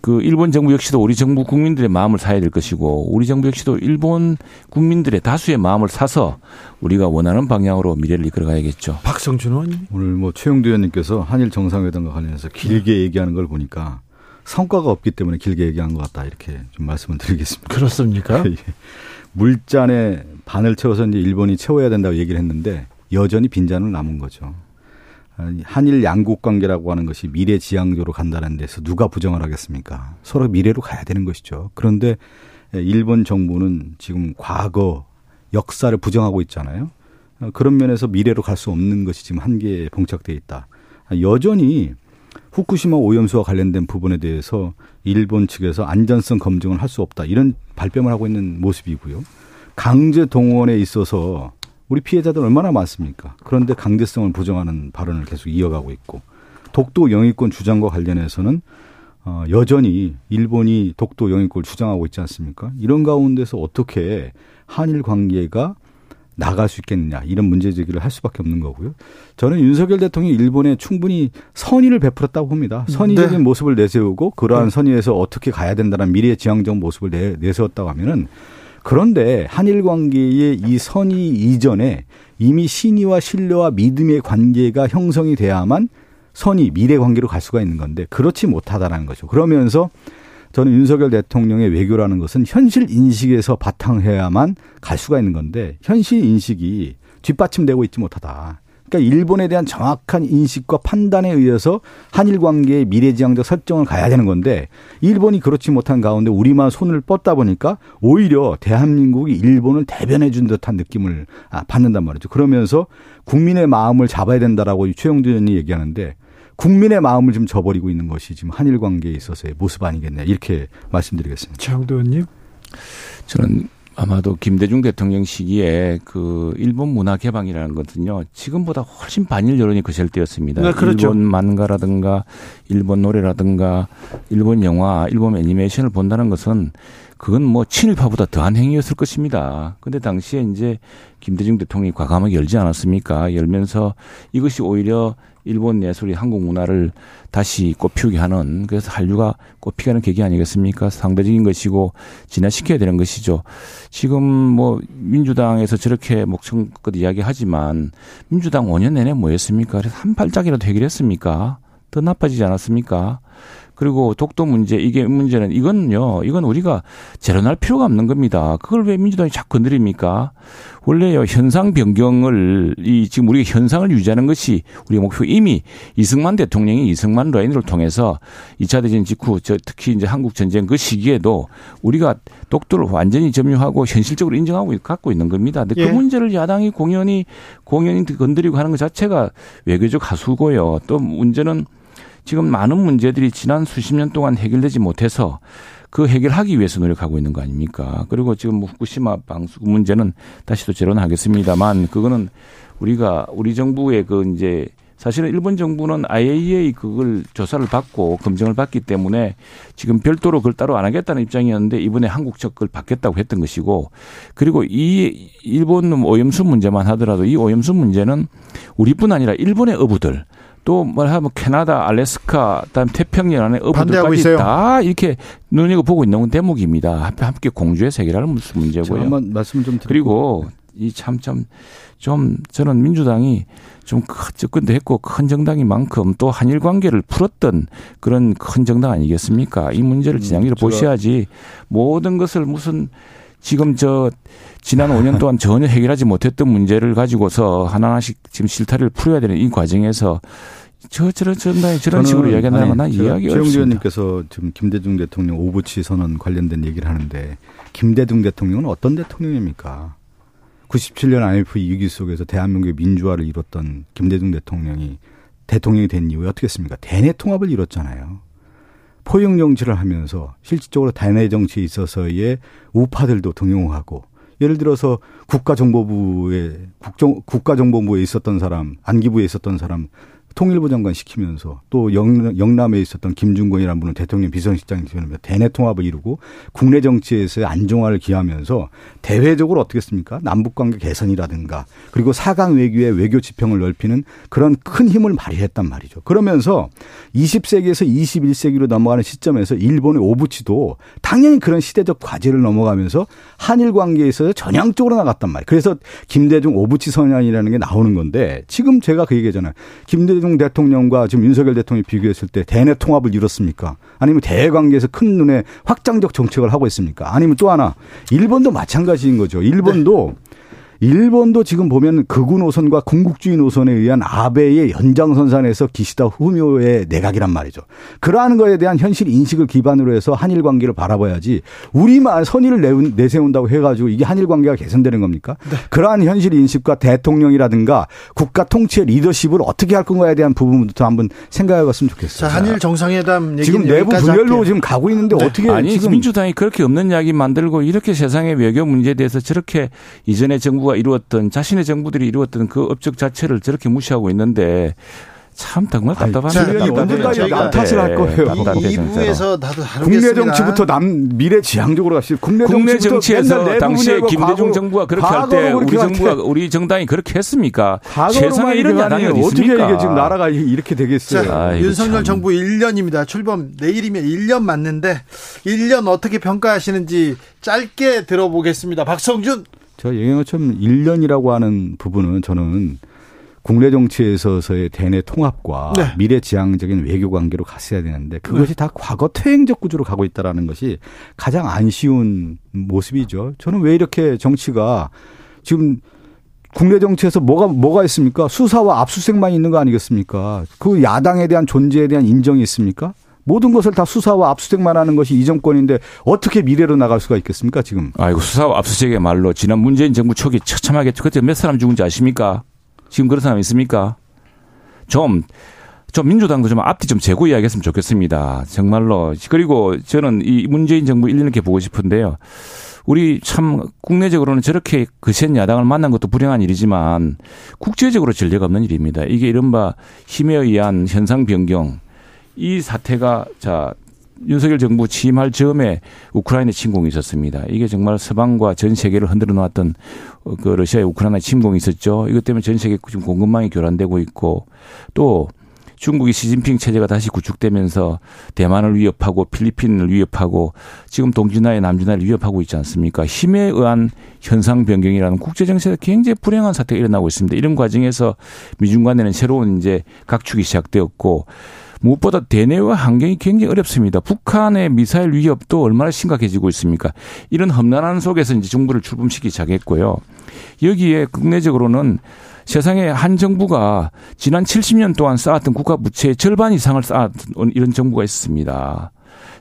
그 일본 정부 역시도 우리 정부 국민들의 마음을 사야 될 것이고 우리 정부 역시도 일본 국민들의 다수의 마음을 사서 우리가 원하는 방향으로 미래를 이끌어 가야겠죠. 박성준 의원님 오늘 뭐 최영두 의원님께서 한일 정상회담과 관련해서 길게 얘기하는 걸 보니까 성과가 없기 때문에 길게 얘기한 것 같다 이렇게 좀 말씀을 드리겠습니다. 그렇습니까? [laughs] 예. 물잔에 반을 채워서 이제 일본이 채워야 된다고 얘기를 했는데 여전히 빈잔을 남은 거죠. 한일 양국 관계라고 하는 것이 미래 지향적으로 간다는 데서 누가 부정을 하겠습니까? 서로 미래로 가야 되는 것이죠. 그런데 일본 정부는 지금 과거 역사를 부정하고 있잖아요. 그런 면에서 미래로 갈 수 없는 것이 지금 한계에 봉착돼 있다. 여전히 후쿠시마 오염수와 관련된 부분에 대해서 일본 측에서 안전성 검증을 할 수 없다. 이런 발뺌을 하고 있는 모습이고요. 강제 동원에 있어서 우리 피해자들 얼마나 많습니까? 그런데 강제성을 부정하는 발언을 계속 이어가고 있고 독도 영유권 주장과 관련해서는 어, 여전히 일본이 독도 영유권을 주장하고 있지 않습니까? 이런 가운데서 어떻게 한일 관계가 나갈 수 있겠느냐 이런 문제 제기를 할 수밖에 없는 거고요. 저는 윤석열 대통령이 일본에 충분히 선의를 베풀었다고 봅니다. 선의적인 네. 모습을 내세우고 그러한 네. 선의에서 어떻게 가야 된다는 미래 지향적 모습을 내, 내세웠다고 하면은 그런데 한일 관계의 이 선의 이전에 이미 신의와 신뢰와 믿음의 관계가 형성이 돼야만 선의 미래 관계로 갈 수가 있는 건데 그렇지 못하다라는 거죠. 그러면서 저는 윤석열 대통령의 외교라는 것은 현실 인식에서 바탕해야만 갈 수가 있는 건데 현실 인식이 뒷받침되고 있지 못하다. 그러니까 일본에 대한 정확한 인식과 판단에 의해서 한일 관계의 미래지향적 설정을 가야 되는 건데 일본이 그렇지 못한 가운데 우리만 손을 뻗다 보니까 오히려 대한민국이 일본을 대변해 준 듯한 느낌을 아, 받는단 말이죠. 그러면서 국민의 마음을 잡아야 된다라고 최영두 의원이 얘기하는데 국민의 마음을 좀 저버리고 있는 것이 지금 한일 관계에 있어서의 모습 아니겠냐 이렇게 말씀드리겠습니다. 최영두 의원님. 저는 아마도 김대중 대통령 시기에 그 일본 문화 개방이라는 것은요 지금보다 훨씬 반일 여론이 거셀 때였습니다. 네, 그렇죠. 일본 만가라든가 일본 노래라든가 일본 영화, 일본 애니메이션을 본다는 것은 그건 뭐 친일파보다 더한 행위였을 것입니다. 근데 당시에 이제 김대중 대통령이 과감하게 열지 않았습니까? 열면서 이것이 오히려 일본 예술이 한국 문화를 다시 꽃피우게 하는 그래서 한류가 꽃피게 하는 계기 아니겠습니까? 상대적인 것이고 진화시켜야 되는 것이죠. 지금 뭐 민주당에서 저렇게 목청껏 이야기하지만 민주당 5년 내내 뭐였습니까? 그래서 한 발짝이라도 해결했습니까? 더 나빠지지 않았습니까? 그리고 독도 문제 이게 문제는 이건요 이건 우리가 재론할 필요가 없는 겁니다. 그걸 왜 민주당이 자꾸 건드립니까? 원래요 현상 변경을 이 지금 우리가 현상을 유지하는 것이 우리의 목표 이미 이승만 대통령이 이승만 라인을 통해서 2차 대전 직후 저 특히 이제 한국 전쟁 그 시기에도 우리가 독도를 완전히 점유하고 현실적으로 인정하고 갖고 있는 겁니다. 근데 그 예. 그 문제를 야당이 공연히 공연히 건드리고 하는 것 자체가 외교적 하수고요. 또 문제는 지금 많은 문제들이 지난 수십 년 동안 해결되지 못해서 그 해결하기 위해서 노력하고 있는 거 아닙니까? 그리고 지금 뭐 후쿠시마 방수 문제는 다시 또 재론하겠습니다만 그거는 우리가 우리 정부의 그 이제 사실은 일본 정부는 IAEA 그걸 조사를 받고 검증을 받기 때문에 지금 별도로 그걸 따로 안 하겠다는 입장이었는데 이번에 한국 측 그걸 받겠다고 했던 것이고 그리고 이 일본 오염수 문제만 하더라도 이 오염수 문제는 우리뿐 아니라 일본의 어부들 또 뭐하면 캐나다, 알래스카, 그다음 태평양 안에 어부들까지 다 이렇게 눈여겨 보고 있는 대목입니다. 함께 공주의 세계라는 문제고요. 한번 말씀 좀 드리고. 그리고 이 참 참 좀 저는 민주당이 좀 접근도 했고 큰 정당인 만큼 또 한일 관계를 풀었던 그런 큰 정당 아니겠습니까? 이 문제를 음, 진양기로 보셔야지 모든 것을 무슨 지금 저 지난 5년 동안 전혀 해결하지 못했던 문제를 가지고서 하나하나씩 지금 실타를 풀어야 되는 이 과정에서 저 저런 저런 저런 식으로 이야기한다는 건 이해하기 어렵습니다. 최영주 의원님께서 지금 김대중 대통령 오부치 선언 관련된 얘기를 하는데 김대중 대통령은 어떤 대통령입니까? 97년 IMF 위기 속에서 대한민국의 민주화를 이뤘던 김대중 대통령이 대통령이 된 이후에 어떻게 했습니까? 대내 통합을 이뤘잖아요. 포용 정치를 하면서 실질적으로 대내 정치에 있어서의 우파들도 등용하고 예를 들어서 국가정보부에 국정 국가정보부에 있었던 사람, 안기부에 있었던 사람 통일부 장관 시키면서 또 영, 영남에 있었던 김중건이라는 분은 대통령 비서실장이 되면서 대내 통합을 이루고 국내 정치에서의 안정화를 기하면서 대외적으로 어떻게 했습니까? 남북 관계 개선이라든가 그리고 사강 외교의 외교 지평을 넓히는 그런 큰 힘을 발휘했단 말이죠. 그러면서 20세기에서 21세기로 넘어가는 시점에서 일본의 오부치도 당연히 그런 시대적 과제를 넘어가면서 한일 관계에 있어서 전향적으로 나갔단 말이에요. 그래서 김대중 오부치 선언이라는 게 나오는 건데 지금 제가 그 얘기잖아요. 김대중 이재명 대통령과 지금 윤석열 대통령이 비교했을 때 대내 통합을 이뤘습니까? 아니면 대외 관계에서 큰 눈에 확장적 정책을 하고 있습니까? 아니면 또 하나 일본도 마찬가지인 거죠. 일본도 네. 일본도 지금 보면 극우 노선과 군국주의 노선에 의한 아베의 연장선상에서 기시다 후미오의 내각이란 말이죠. 그러한 거에 대한 현실 인식을 기반으로 해서 한일 관계를 바라봐야지 우리만 선의를 내세운다고 해가지고 이게 한일 관계가 개선되는 겁니까? 네. 그러한 현실 인식과 대통령이라든가 국가 통치의 리더십을 어떻게 할 건가에 대한 부분부터 한번 생각해 봤으면 좋겠어요. 자, 한일 정상회담 지금 내부 분열로 할게요. 지금 가고 있는데 네. 어떻게 아니 지금 민주당이 그렇게 없는 이야기 만들고 이렇게 세상의 외교 문제에 대해서 저렇게 이전에 정부 정부가 이루었던 자신의 정부들이 이루었던 그 업적 자체를 저렇게 무시하고 있는데 참 정말 답답하네요. 언제까지 남 탓을 할 거예요. 2부에서 나도 국내 정치부터 남 미래 지향적으로 가시 국내, 국내 정치에서 당시에 김대중 정부가 그렇게 할 때 우리 정부가 우리 정당이 그렇게 했습니까? 세상에 이런 야당이 어떻게 이게 지금 나라가 이렇게 되겠어요? 자, 아이고, 윤석열 참. 정부 1년입니다. 출범 내일이면 1년 맞는데 1년 어떻게 평가하시는지 짧게 들어보겠습니다. 박성준 제가 얘기한 것처럼 1년이라고 하는 부분은 저는 국내 정치에서의 대내 통합과 네. 미래지향적인 외교 관계로 갔어야 되는데 그것이 네. 다 과거 퇴행적 구조로 가고 있다라는 것이 가장 안 쉬운 모습이죠. 저는 왜 이렇게 정치가 지금 국내 정치에서 뭐가 뭐가 있습니까? 수사와 압수수색만 있는 거 아니겠습니까? 그 야당에 대한 존재에 대한 인정이 있습니까? 모든 것을 다 수사와 압수수색만 하는 것이 이 정권인데 어떻게 미래로 나갈 수가 있겠습니까 지금? 아이고 수사와 압수수색의 말로 지난 문재인 정부 초기 처참하게 그때 몇 사람 죽은지 아십니까? 지금 그런 사람 있습니까? 좀, 좀 민주당도 좀 앞뒤 좀 재고 이야기했으면 좋겠습니다. 정말로. 그리고 저는 이 문재인 정부 1년 이렇게 보고 싶은데요. 우리 참 국내적으로는 저렇게 거센 야당을 만난 것도 불행한 일이지만 국제적으로 전례가 없는 일입니다. 이게 이른바 힘에 의한 현상 변경, 이 사태가 자 윤석열 정부 취임할 즈음에 우크라이나 침공이 있었습니다. 이게 정말 서방과 전 세계를 흔들어 놓았던 그 러시아의 우크라이나 침공이 있었죠. 이것 때문에 전 세계 지금 공급망이 교란되고 있고 또 중국이 시진핑 체제가 다시 구축되면서 대만을 위협하고 필리핀을 위협하고 지금 동진아의 남진아를 위협하고 있지 않습니까? 힘에 의한 현상 변경이라는 국제 정세에서 굉장히 불행한 사태가 일어나고 있습니다. 이런 과정에서 미중 간에는 새로운 이제 각축이 시작되었고 무엇보다 대내와 환경이 굉장히 어렵습니다. 북한의 미사일 위협도 얼마나 심각해지고 있습니까? 이런 험난한 속에서 이제 정부를 출범시키기 시작했고요. 여기에 국내적으로는 세상에 한 정부가 지난 70년 동안 쌓았던 국가 부채의 절반 이상을 쌓았던 이런 정부가 있습니다.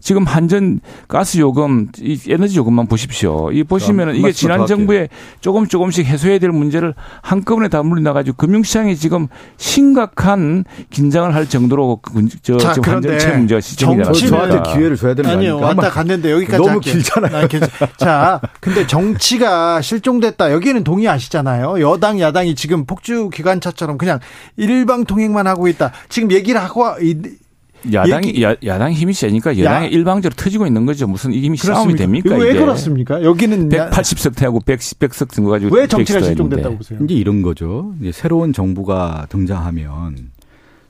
지금 한전 가스 요금, 이 에너지 요금만 보십시오. 이 보시면은 이게 지난 정부에 조금 조금씩 해소해야 될 문제를 한꺼번에 다 물려나가지고 금융시장이 지금 심각한 긴장을 할 정도로 그저 자, 지금 한전 채 문제가 시점이잖아요. 저한테 기회를 줘야 되는 아니요, 왔다 갔는데 여기까지 너무 할게요. 길잖아요. 아, 자, 근데 정치가 실종됐다. 여기는 동의하시잖아요. 여당 야당이 지금 폭주 기관차처럼 그냥 일방 통행만 하고 있다. 지금 얘기를 하고 야당이 야, 야당 힘이 세니까 여당이 야. 일방적으로 터지고 있는 거죠. 무슨 이게 싸움이 됩니까? 왜 이게? 그렇습니까? 여기는 180석 태하고 110석 증거 가지고 왜 정치가 실종됐다고 보세요? 이제 이런 거죠. 이제 새로운 정부가 등장하면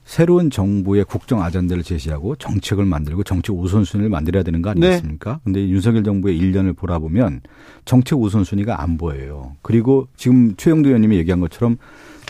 새로운 정부의 국정 아젠다를 제시하고 정책을 만들고 정책 우선순위를 만들어야 되는 거 아니겠습니까? 네. 근데 윤석열 정부의 1년을 보라보면 정책 우선순위가 안 보여요. 그리고 지금 최영도 의원님이 얘기한 것처럼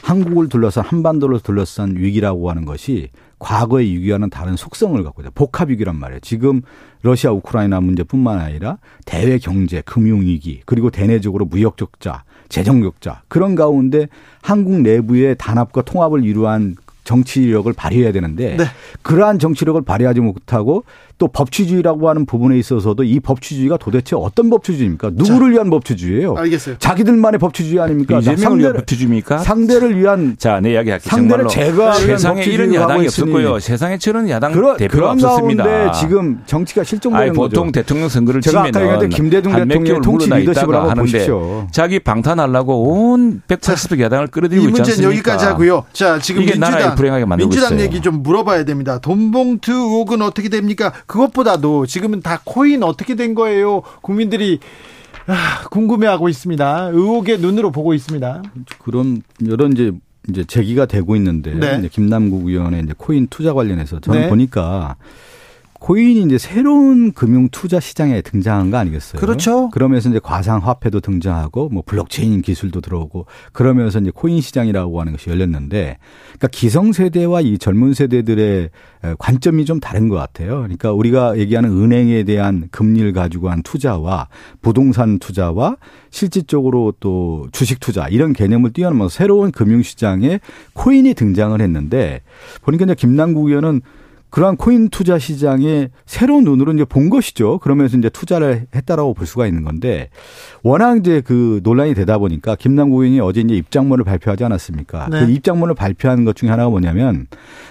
한국을 둘러싼 한반도를 둘러싼 위기라고 하는 것이 과거의 위기와는 다른 속성을 갖고 있다. 복합 위기란 말이에요. 지금 러시아 우크라이나 문제뿐만 아니라 대외 경제, 금융 위기, 그리고 대내적으로 무역 적자, 재정 적자 그런 가운데 한국 내부의 단합과 통합을 이루한 정치력을 발휘해야 되는데 네. 그러한 정치력을 발휘하지 못하고 또 법치주의라고 하는 부분에 있어서도 이 법치주의가 도대체 어떤 법치주의입니까? 누구를 자, 위한 법치주의예요? 알겠어요. 자기들만의 법치주의 아닙니까? 이재명을 위한 법치주의입니까? 상대를 위한 자, 내 이야기 할게요. 상대를 제가 세상에 이런 야당이 없었고요. 세상에 저런 야당 그러, 대표가 없었습니다. 그런데 지금 정치가 실종되는 아니, 보통 거죠. 대통령 선거를 제가 아까 얘기했던 김대중 대통령의 통치 리더십을 하는데 보십시오. 자기 방탄하려고 온 180석 야당을 끌어들이고 있지 않습니까? 여기까지 하고요. 자, 지금 민주당, 민주당. 얘기 좀 물어봐야 됩니다. 돈봉투 의혹은 어떻게 됩니까? 그것보다도 지금은 다 코인 어떻게 된 거예요? 국민들이 아, 궁금해하고 있습니다. 의혹의 눈으로 보고 있습니다. 그런 여러 이제 이제 제기가 되고 있는데 네. 김남국 의원의 이제 코인 투자 관련해서 저는 네. 보니까 코인이 이제 새로운 금융 투자 시장에 등장한 거 아니겠어요? 그렇죠. 그러면서 이제 가상 화폐도 등장하고 뭐 블록체인 기술도 들어오고 그러면서 이제 코인 시장이라고 하는 것이 열렸는데 그러니까 기성 세대와 이 젊은 세대들의 관점이 좀 다른 것 같아요. 그러니까 우리가 얘기하는 은행에 대한 금리를 가지고 한 투자와 부동산 투자와 실질적으로 또 주식 투자 이런 개념을 뛰어넘어서 새로운 금융 시장에 코인이 등장을 했는데 보니까 이제 김남국 의원은 그러한 코인 투자 시장에 새로운 눈으로 이제 본 것이죠. 그러면서 이제 투자를 했다라고 볼 수가 있는 건데 워낙 이제 그 논란이 되다 보니까 김남국 의원이 어제 이제 입장문을 발표하지 않았습니까? 네. 그 입장문을 발표한 것 중에 하나가 뭐냐면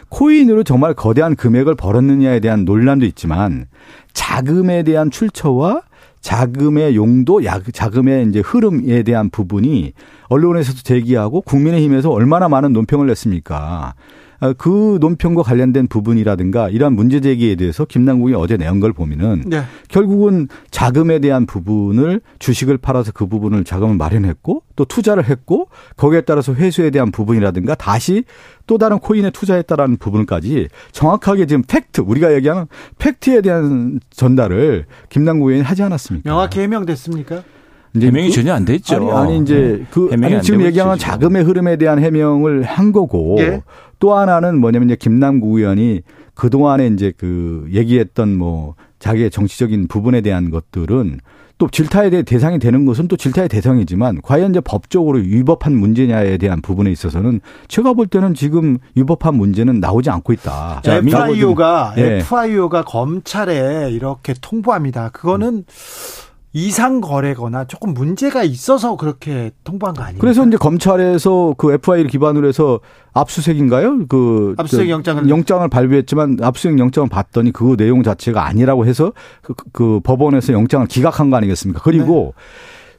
코인으로 정말 거대한 금액을 벌었느냐에 대한 논란도 있지만 자금에 대한 출처와 자금의 용도, 자금의 이제 흐름에 대한 부분이 언론에서도 제기하고 국민의힘에서 얼마나 많은 논평을 냈습니까? 아, 그 논평과 관련된 부분이라든가 이러한 문제 제기에 대해서 김남국이 어제 내온 걸 보면은 네. 결국은 자금에 대한 부분을 주식을 팔아서 그 부분을 자금을 마련했고 또 투자를 했고 거기에 따라서 회수에 대한 부분이라든가 다시 또 다른 코인에 투자했다라는 부분까지 정확하게 지금 팩트 우리가 얘기하는 팩트에 대한 전달을 김남국 의원이 하지 않았습니까? 명확히 해명됐습니까? 이제 해명이 그, 전혀 안 됐죠. 아니, 아니 이제 그 아니, 지금 얘기하는 자금의 흐름에 대한 해명을 한 거고 예? 또 하나는 뭐냐면 이제 김남구 의원이 그 동안에 이제 그 얘기했던 뭐 자기의 정치적인 부분에 대한 것들은 또 질타에 대해 대상이 되는 것은 또 질타의 대상이지만 과연 이제 법적으로 위법한 문제냐에 대한 부분에 있어서는 제가 볼 때는 지금 위법한 문제는 나오지 않고 있다. 자, FIO가 예. FIO가 검찰에 이렇게 통보합니다. 그거는 음. 이상 거래거나 조금 문제가 있어서 그렇게 통보한 거 아니에요? 그래서 이제 검찰에서 그 FI를 기반으로 해서 압수수색인가요? 그 압수수색 영장을 영장을 발부했지만 압수수색 영장을 봤더니 그 내용 자체가 아니라고 해서 그, 그 법원에서 영장을 기각한 거 아니겠습니까? 그리고 네.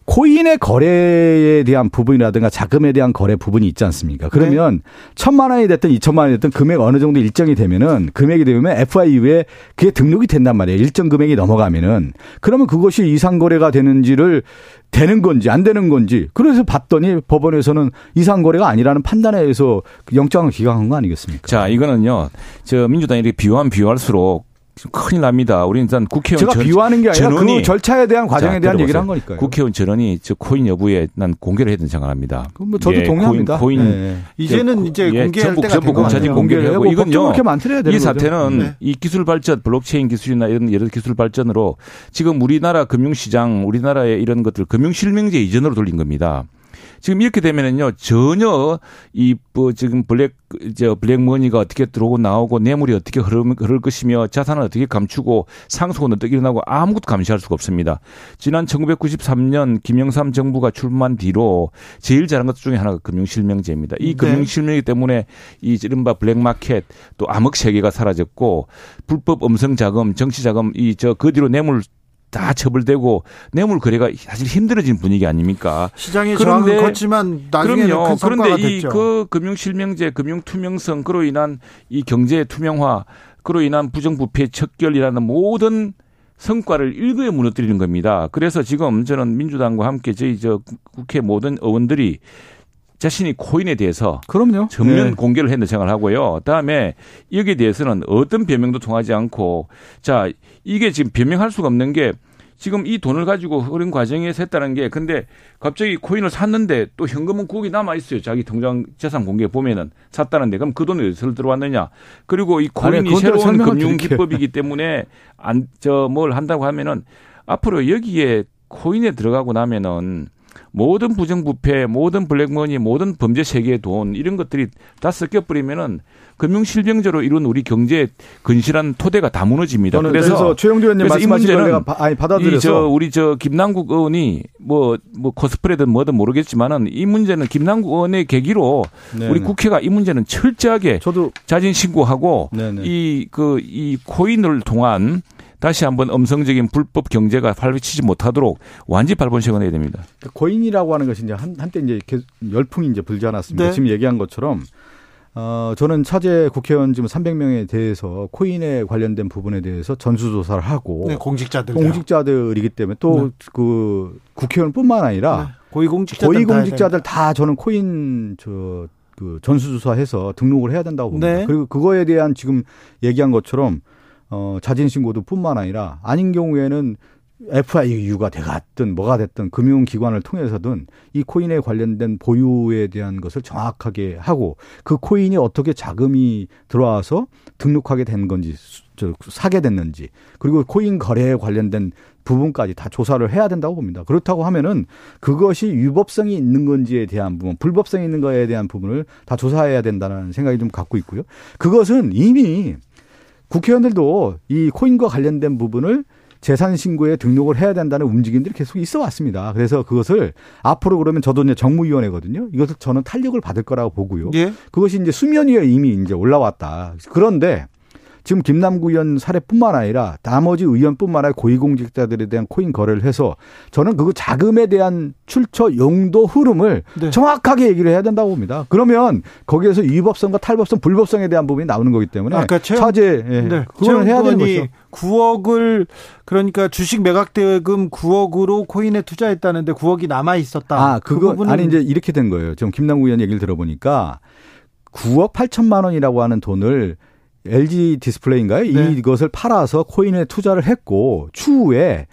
코인의 거래에 대한 부분이라든가 자금에 대한 거래 부분이 있지 않습니까? 그러면 네. 천만 원이 됐든 이천만 원이 됐든 금액 어느 정도 일정이 되면은 금액이 되면 FIU에 그게 등록이 된단 말이에요. 일정 금액이 넘어가면은 그러면 그것이 이상 거래가 되는지를 되는 건지 안 되는 건지 그래서 봤더니 법원에서는 이상 거래가 아니라는 판단에 의해서 영장을 기각한 거 아니겠습니까? 자, 이거는요. 저 민주당이 이렇게 비유하면 비유할수록 큰일 납니다. 우리는 일단 국회의원 제가 전, 비유하는 게 아니라 그 절차에 대한 과정에 자, 대한 얘기를 한 거니까요. 국회의원 전원이 저 코인 여부에 난 공개를 해야 된다고 생각합니다. 그럼 뭐 저도 예, 동의합니다. 코인, 코인 네. 이제는 예, 이제 공개할 전부, 때가 전부 공차지 공개를 하고 이건요. 이 사태는 네. 이 기술 발전, 블록체인 기술이나 이런 여러 기술 발전으로 지금 우리나라 금융시장, 우리나라의 이런 것들 금융 실명제 이전으로 돌린 겁니다. 지금 이렇게 되면은요 전혀 이뭐 지금 블랙 저 블랙머니가 어떻게 들어오고 나오고 뇌물이 어떻게 흐를, 흐를 것이며 자산을 어떻게 감추고 상속은 어떻게 일어나고 아무것도 감시할 수가 없습니다. 지난 1993년 김영삼 정부가 출범한 뒤로 제일 잘한 것 중에 하나가 금융실명제입니다. 이 네. 금융실명제 때문에 이 이른바 블랙마켓 또 암흑 세계가 사라졌고 불법 음성 자금, 정치 자금 이 저 그 뒤로 뇌물 다 처벌되고 뇌물 거래가 사실 힘들어진 분위기 아닙니까? 시장의 저항은 컸지만 그럼요. 그런데 이 그 금융 실명제, 금융 투명성 그로 인한 이 경제 투명화 그로 인한 부정부패 척결이라는 모든 성과를 일거에 무너뜨리는 겁니다. 그래서 지금 저는 민주당과 함께 저희 저 국회 모든 의원들이 자신이 코인에 대해서 그럼요. 전면 네. 공개를 했는 생각을 하고요. 다음에 여기에 대해서는 어떤 변명도 통하지 않고 자 이게 지금 변명할 수가 없는 게 지금 이 돈을 가지고 흐른 과정에서 했다는 게 근데 갑자기 코인을 샀는데 또 현금은 국이 남아 있어요. 자기 통장 재산 공개 보면은 샀다는데 그럼 그 돈이 어디서 들어왔느냐? 그리고 이 코인이 아니, 새로운 금융 기법이기 때문에 안 저 뭘 한다고 하면은 앞으로 여기에 코인에 들어가고 나면은 모든 부정부패, 모든 블랙머니, 모든 범죄 세계의 돈 이런 것들이 다 섞여 버리면은 금융 실명제로 이룬 우리 경제 근실한 토대가 다 무너집니다. 그래서, 그래서 최영두 의원님 말씀하신 걸 내가 아니 받아들여서 저 우리 저 김남국 의원이 뭐뭐 뭐 코스프레든 뭐든 모르겠지만은 이 문제는 김남국 의원의 계기로 네네. 우리 국회가 이 문제는 철저하게 저도 자진 신고하고 이 그이 그, 이 코인을 통한 다시 한번 음성적인 불법 경제가 활발치지 못하도록 완전히 발본식을 해야 됩니다. 고인이라고 하는 것이 이제 한, 한때 이제 열풍이 이제 불지 않았습니까? 네. 지금 얘기한 것처럼 어, 저는 차제 국회의원 지금 300명에 대해서 코인에 관련된 부분에 대해서 전수조사를 하고 네, 공직자들 공직자들이기 때문에 또그 네. 그 국회의원뿐만 아니라 네. 고위공직자들, 고위공직자들 다, 다 저는 코인 저그 전수조사해서 등록을 해야 된다고 봅니다. 네. 그리고 그거에 대한 지금 얘기한 것처럼 어, 자진 신고도 뿐만 아니라 아닌 경우에는 FIU가 돼갔든 뭐가 됐든 금융기관을 통해서든 이 코인에 관련된 보유에 대한 것을 정확하게 하고 그 코인이 어떻게 자금이 들어와서 등록하게 된 건지 저 사게 됐는지 그리고 코인 거래에 관련된 부분까지 다 조사를 해야 된다고 봅니다. 그렇다고 하면은 그것이 위법성이 있는 건지에 대한 부분, 불법성이 있는 거에 대한 부분을 다 조사해야 된다는 생각이 좀 갖고 있고요. 그것은 이미 국회의원들도 이 코인과 관련된 부분을 재산 신고에 등록을 해야 된다는 움직임들이 계속 있어 왔습니다. 그래서 그것을 앞으로 그러면 저도 이제 정무위원회거든요. 이것을 저는 탄력을 받을 거라고 보고요. 예. 그것이 이제 수면 위에 이미 이제 올라왔다. 그런데 지금 김남구 의원 사례뿐만 아니라 나머지 의원뿐만 아니라 고위공직자들에 대한 코인 거래를 해서 저는 그 자금에 대한 출처 용도 흐름을 네. 정확하게 얘기를 해야 된다고 봅니다. 그러면 거기에서 위법성과 탈법성, 불법성에 대한 부분이 나오는 거기 때문에 아까 최 차제 예, 네. 그걸 해야 되는 거죠. 9억을 그러니까 주식 매각 대금 9억으로 코인에 투자했다는데 9억이 남아 있었다. 아, 그거 그 아니 이제 이렇게 된 거예요. 지금 김남구 의원 얘기를 들어보니까 9억 8천만 원이라고 하는 돈을 LG 디스플레이인가요? 네. 이것을 팔아서 코인에 투자를 했고 추후에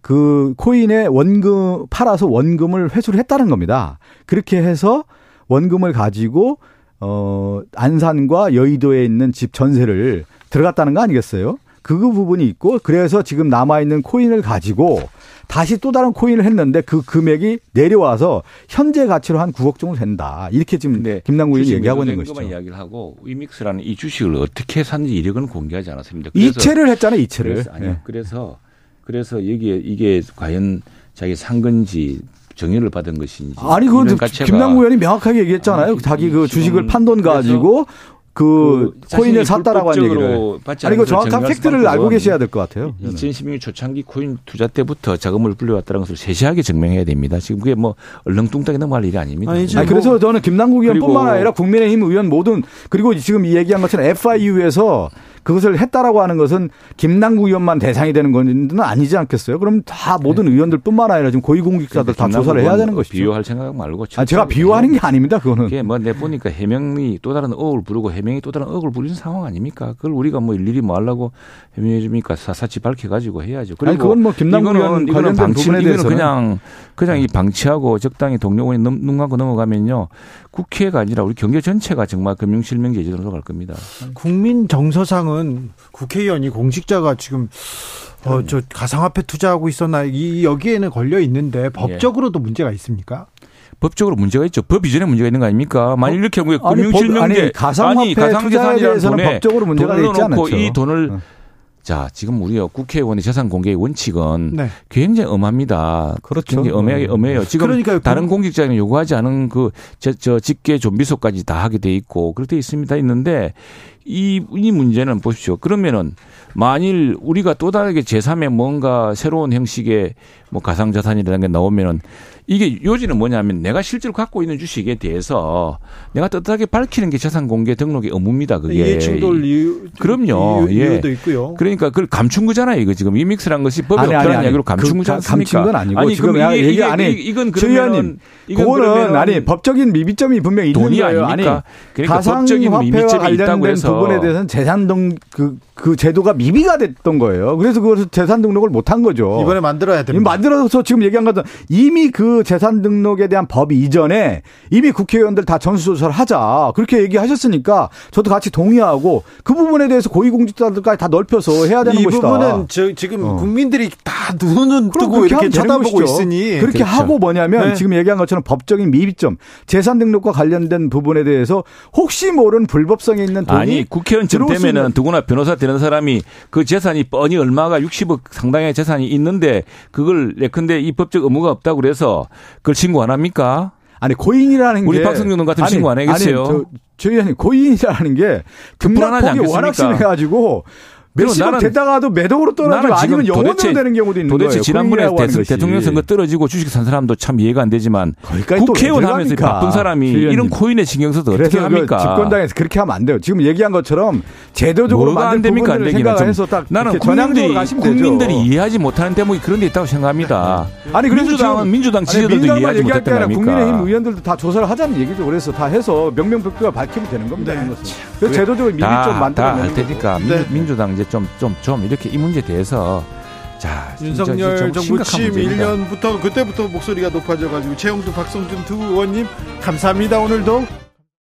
그 코인에 원금 팔아서 원금을 회수를 했다는 겁니다. 그렇게 해서 원금을 가지고 어 안산과 여의도에 있는 집 전세를 들어갔다는 거 아니겠어요? 그 부분이 있고 그래서 지금 남아 있는 코인을 가지고 다시 또 다른 코인을 했는데 그 금액이 내려와서 현재 가치로 한 9억 정도 된다. 이렇게 지금 네. 김남구 의원이 얘기하고 있는 것이죠. 이야기를 하고 위믹스라는 이 주식을 어떻게 샀는지 이력은 공개하지 않았습니다. 이체를 했잖아요. 이체를. 그래서, 아니요. 네. 그래서 그래서 여기에 이게 과연 자기 산 건지 정의를 받은 것인지 아니 그건 김남구 의원이 명확하게 얘기했잖아요. 아, 자기 그 주식을 판돈 가지고 그, 그 코인을 샀다라고 하는 얘기를. 아니 이거 정확한 팩트를 알고 계셔야 될 것 같아요. 2016년 초창기 코인 투자 때부터 자금을 불려왔다는 것을 세세하게 증명해야 됩니다. 지금 그게 뭐 얼렁뚱땅이 넘어갈 일이 아닙니다. 아니, 아니 그래서 뭐 저는 김남국 의원뿐만 아니라 국민의힘 의원 모든 그리고 지금 이 얘기한 것처럼 FIU에서 그것을 했다라고 하는 것은 김남국 의원만 대상이 되는 건 아니지 않겠어요? 그럼 다 모든 네. 의원들뿐만 아니라 지금 고위공직자들 다 조사를 해야 되는 것이죠. 비유할 생각 말고. 아, 제가 비유하는 게 아닙니다. 그거는. 그게 뭐 내 보니까 해명이 또 다른 억을 부르고 해명이 또 다른 억을 부리는 상황 아닙니까? 그걸 우리가 뭐 일일이 뭐 하려고 해명해 줍니까? 사사치 밝혀가지고 해야죠. 그리고 아니, 그건 뭐 김남국 의원 이거는 방치, 이거는 그냥 그냥 이 방치하고 적당히 동료원이 눈 감고 넘어가면요. 국회가 아니라 우리 경제 전체가 정말 금융실명제 제도로 갈 겁니다. 국민 정서상은 국회의원이 공직자가 지금 어, 저 가상화폐 투자하고 있었나 이 여기에는 걸려 있는데 법적으로도 예. 문제가 있습니까? 법적으로 문제가 있죠. 법 이전에 문제가 있는 거 아닙니까? 만일 이렇게 금융실명제 가상화폐 가상 투자에 대해서는 법적으로 문제가 있지 않죠. 이 돈을 어. 자, 지금 우리가 국회의원의 재산 공개의 원칙은 네. 굉장히 엄합니다. 그렇죠. 굉장히 엄하게 엄해요. 지금 그러니까 다른 공직자는 요구하지 않은 그 저, 저 직계 좀비소까지 다 하게 돼 있고 그렇게 있습니다. 있는데 이, 이 문제는 보십시오. 그러면은 만일 우리가 또 다르게 제3의 뭔가 새로운 형식의 뭐 가상자산이라는 게 나오면은 이게 요지는 뭐냐면 내가 실제로 갖고 있는 주식에 대해서 내가 떳떳하게 밝히는 게 재산 공개 등록의 의무입니다. 그게 이해충돌 이유 그럼요. 이유, 예. 도 있고요. 그러니까 그걸 감춘 거잖아요. 이거 지금 이믹스란 것이 법에 아니, 없다는 아니, 이야기로 감춘 거지 않습니까? 감춘 건 아니고 아니, 지금 이게, 얘기 이게, 아니 이건 그러면 그거는 아니 법적인 미비점이 분명히 있는 돈이 거예요. 아닙니까? 아니 그러니까 가상화폐와 관련된 부분에 대해서는 재산 등그 그 제도가 미비가 됐던 거예요. 그래서 그것을 재산 등록을 못한 거죠. 이번에 만들어야 됩니다. 만들어서 지금 얘기한 것은 이미 그 재산 등록에 대한 법 이전에 이미 국회의원들 다 전수조사를 하자. 그렇게 얘기하셨으니까 저도 같이 동의하고 그 부분에 대해서 고위공직자들까지 다 넓혀서 해야 되는 이 것이다. 이 부분은 저 지금 어. 국민들이 다 눈은 뜨고 이렇게 쳐다보고 있으니 그렇게 그렇죠. 하고 뭐냐면 네. 지금 얘기한 것처럼 법적인 미비점 재산 등록과 관련된 부분에 대해서 혹시 모르는 불법성이 있는 돈이 아니 국회의원쯤 되면은 누구나 변호사 되는 사람이 그 재산이 뻔히 얼마가 60억 상당의 재산이 있는데 그걸 예컨대 이 법적 의무가 없다고 그래서 그걸 신고 안 합니까? 아니 고인이라는 우리 게 우리 박성준 같은 신고 안 하겠어요? 아니, 저, 저희 고인이라는 게 급락폭이 워낙 심해가지고 몇십억 되다가도 매덕으로 떨어지고 아니면 영원으로 되는 경우도 있는 도대체 거예요. 지난번에 대통령 선거 떨어지고 주식 산 사람도 참 이해가 안 되지만 국회의원 하면서 바쁜 사람이 이런 코인에 신경 써서 어떻게 합니까? 그 집권당에서 그렇게 하면 안 돼요. 지금 얘기한 것처럼 제도적으로 뭐가 안 됩니까? 안 되기는 해서 딱 나는 국민들이, 국민들이 이해하지 못하는 대목이 그런 데 있다고 생각합니다. 아니 민주당은 민주당 지지자들도 이해하지 못했단 말입니까? 국민의힘 의원들도 다 조사를 하자는 얘기죠. 그래서 다 해서 명명백백을 밝히면 되는 겁니다. 네. 그래서 제도적으로 미리 좀 만들어 할 테니까 민주당 이제 좀, 좀, 좀 이렇게 이 문제에 대해서 자, 윤석열 정부 취임 1년부터 그때부터 목소리가 높아져가지고 최영두 박성준 두 의원님 감사합니다 오늘도.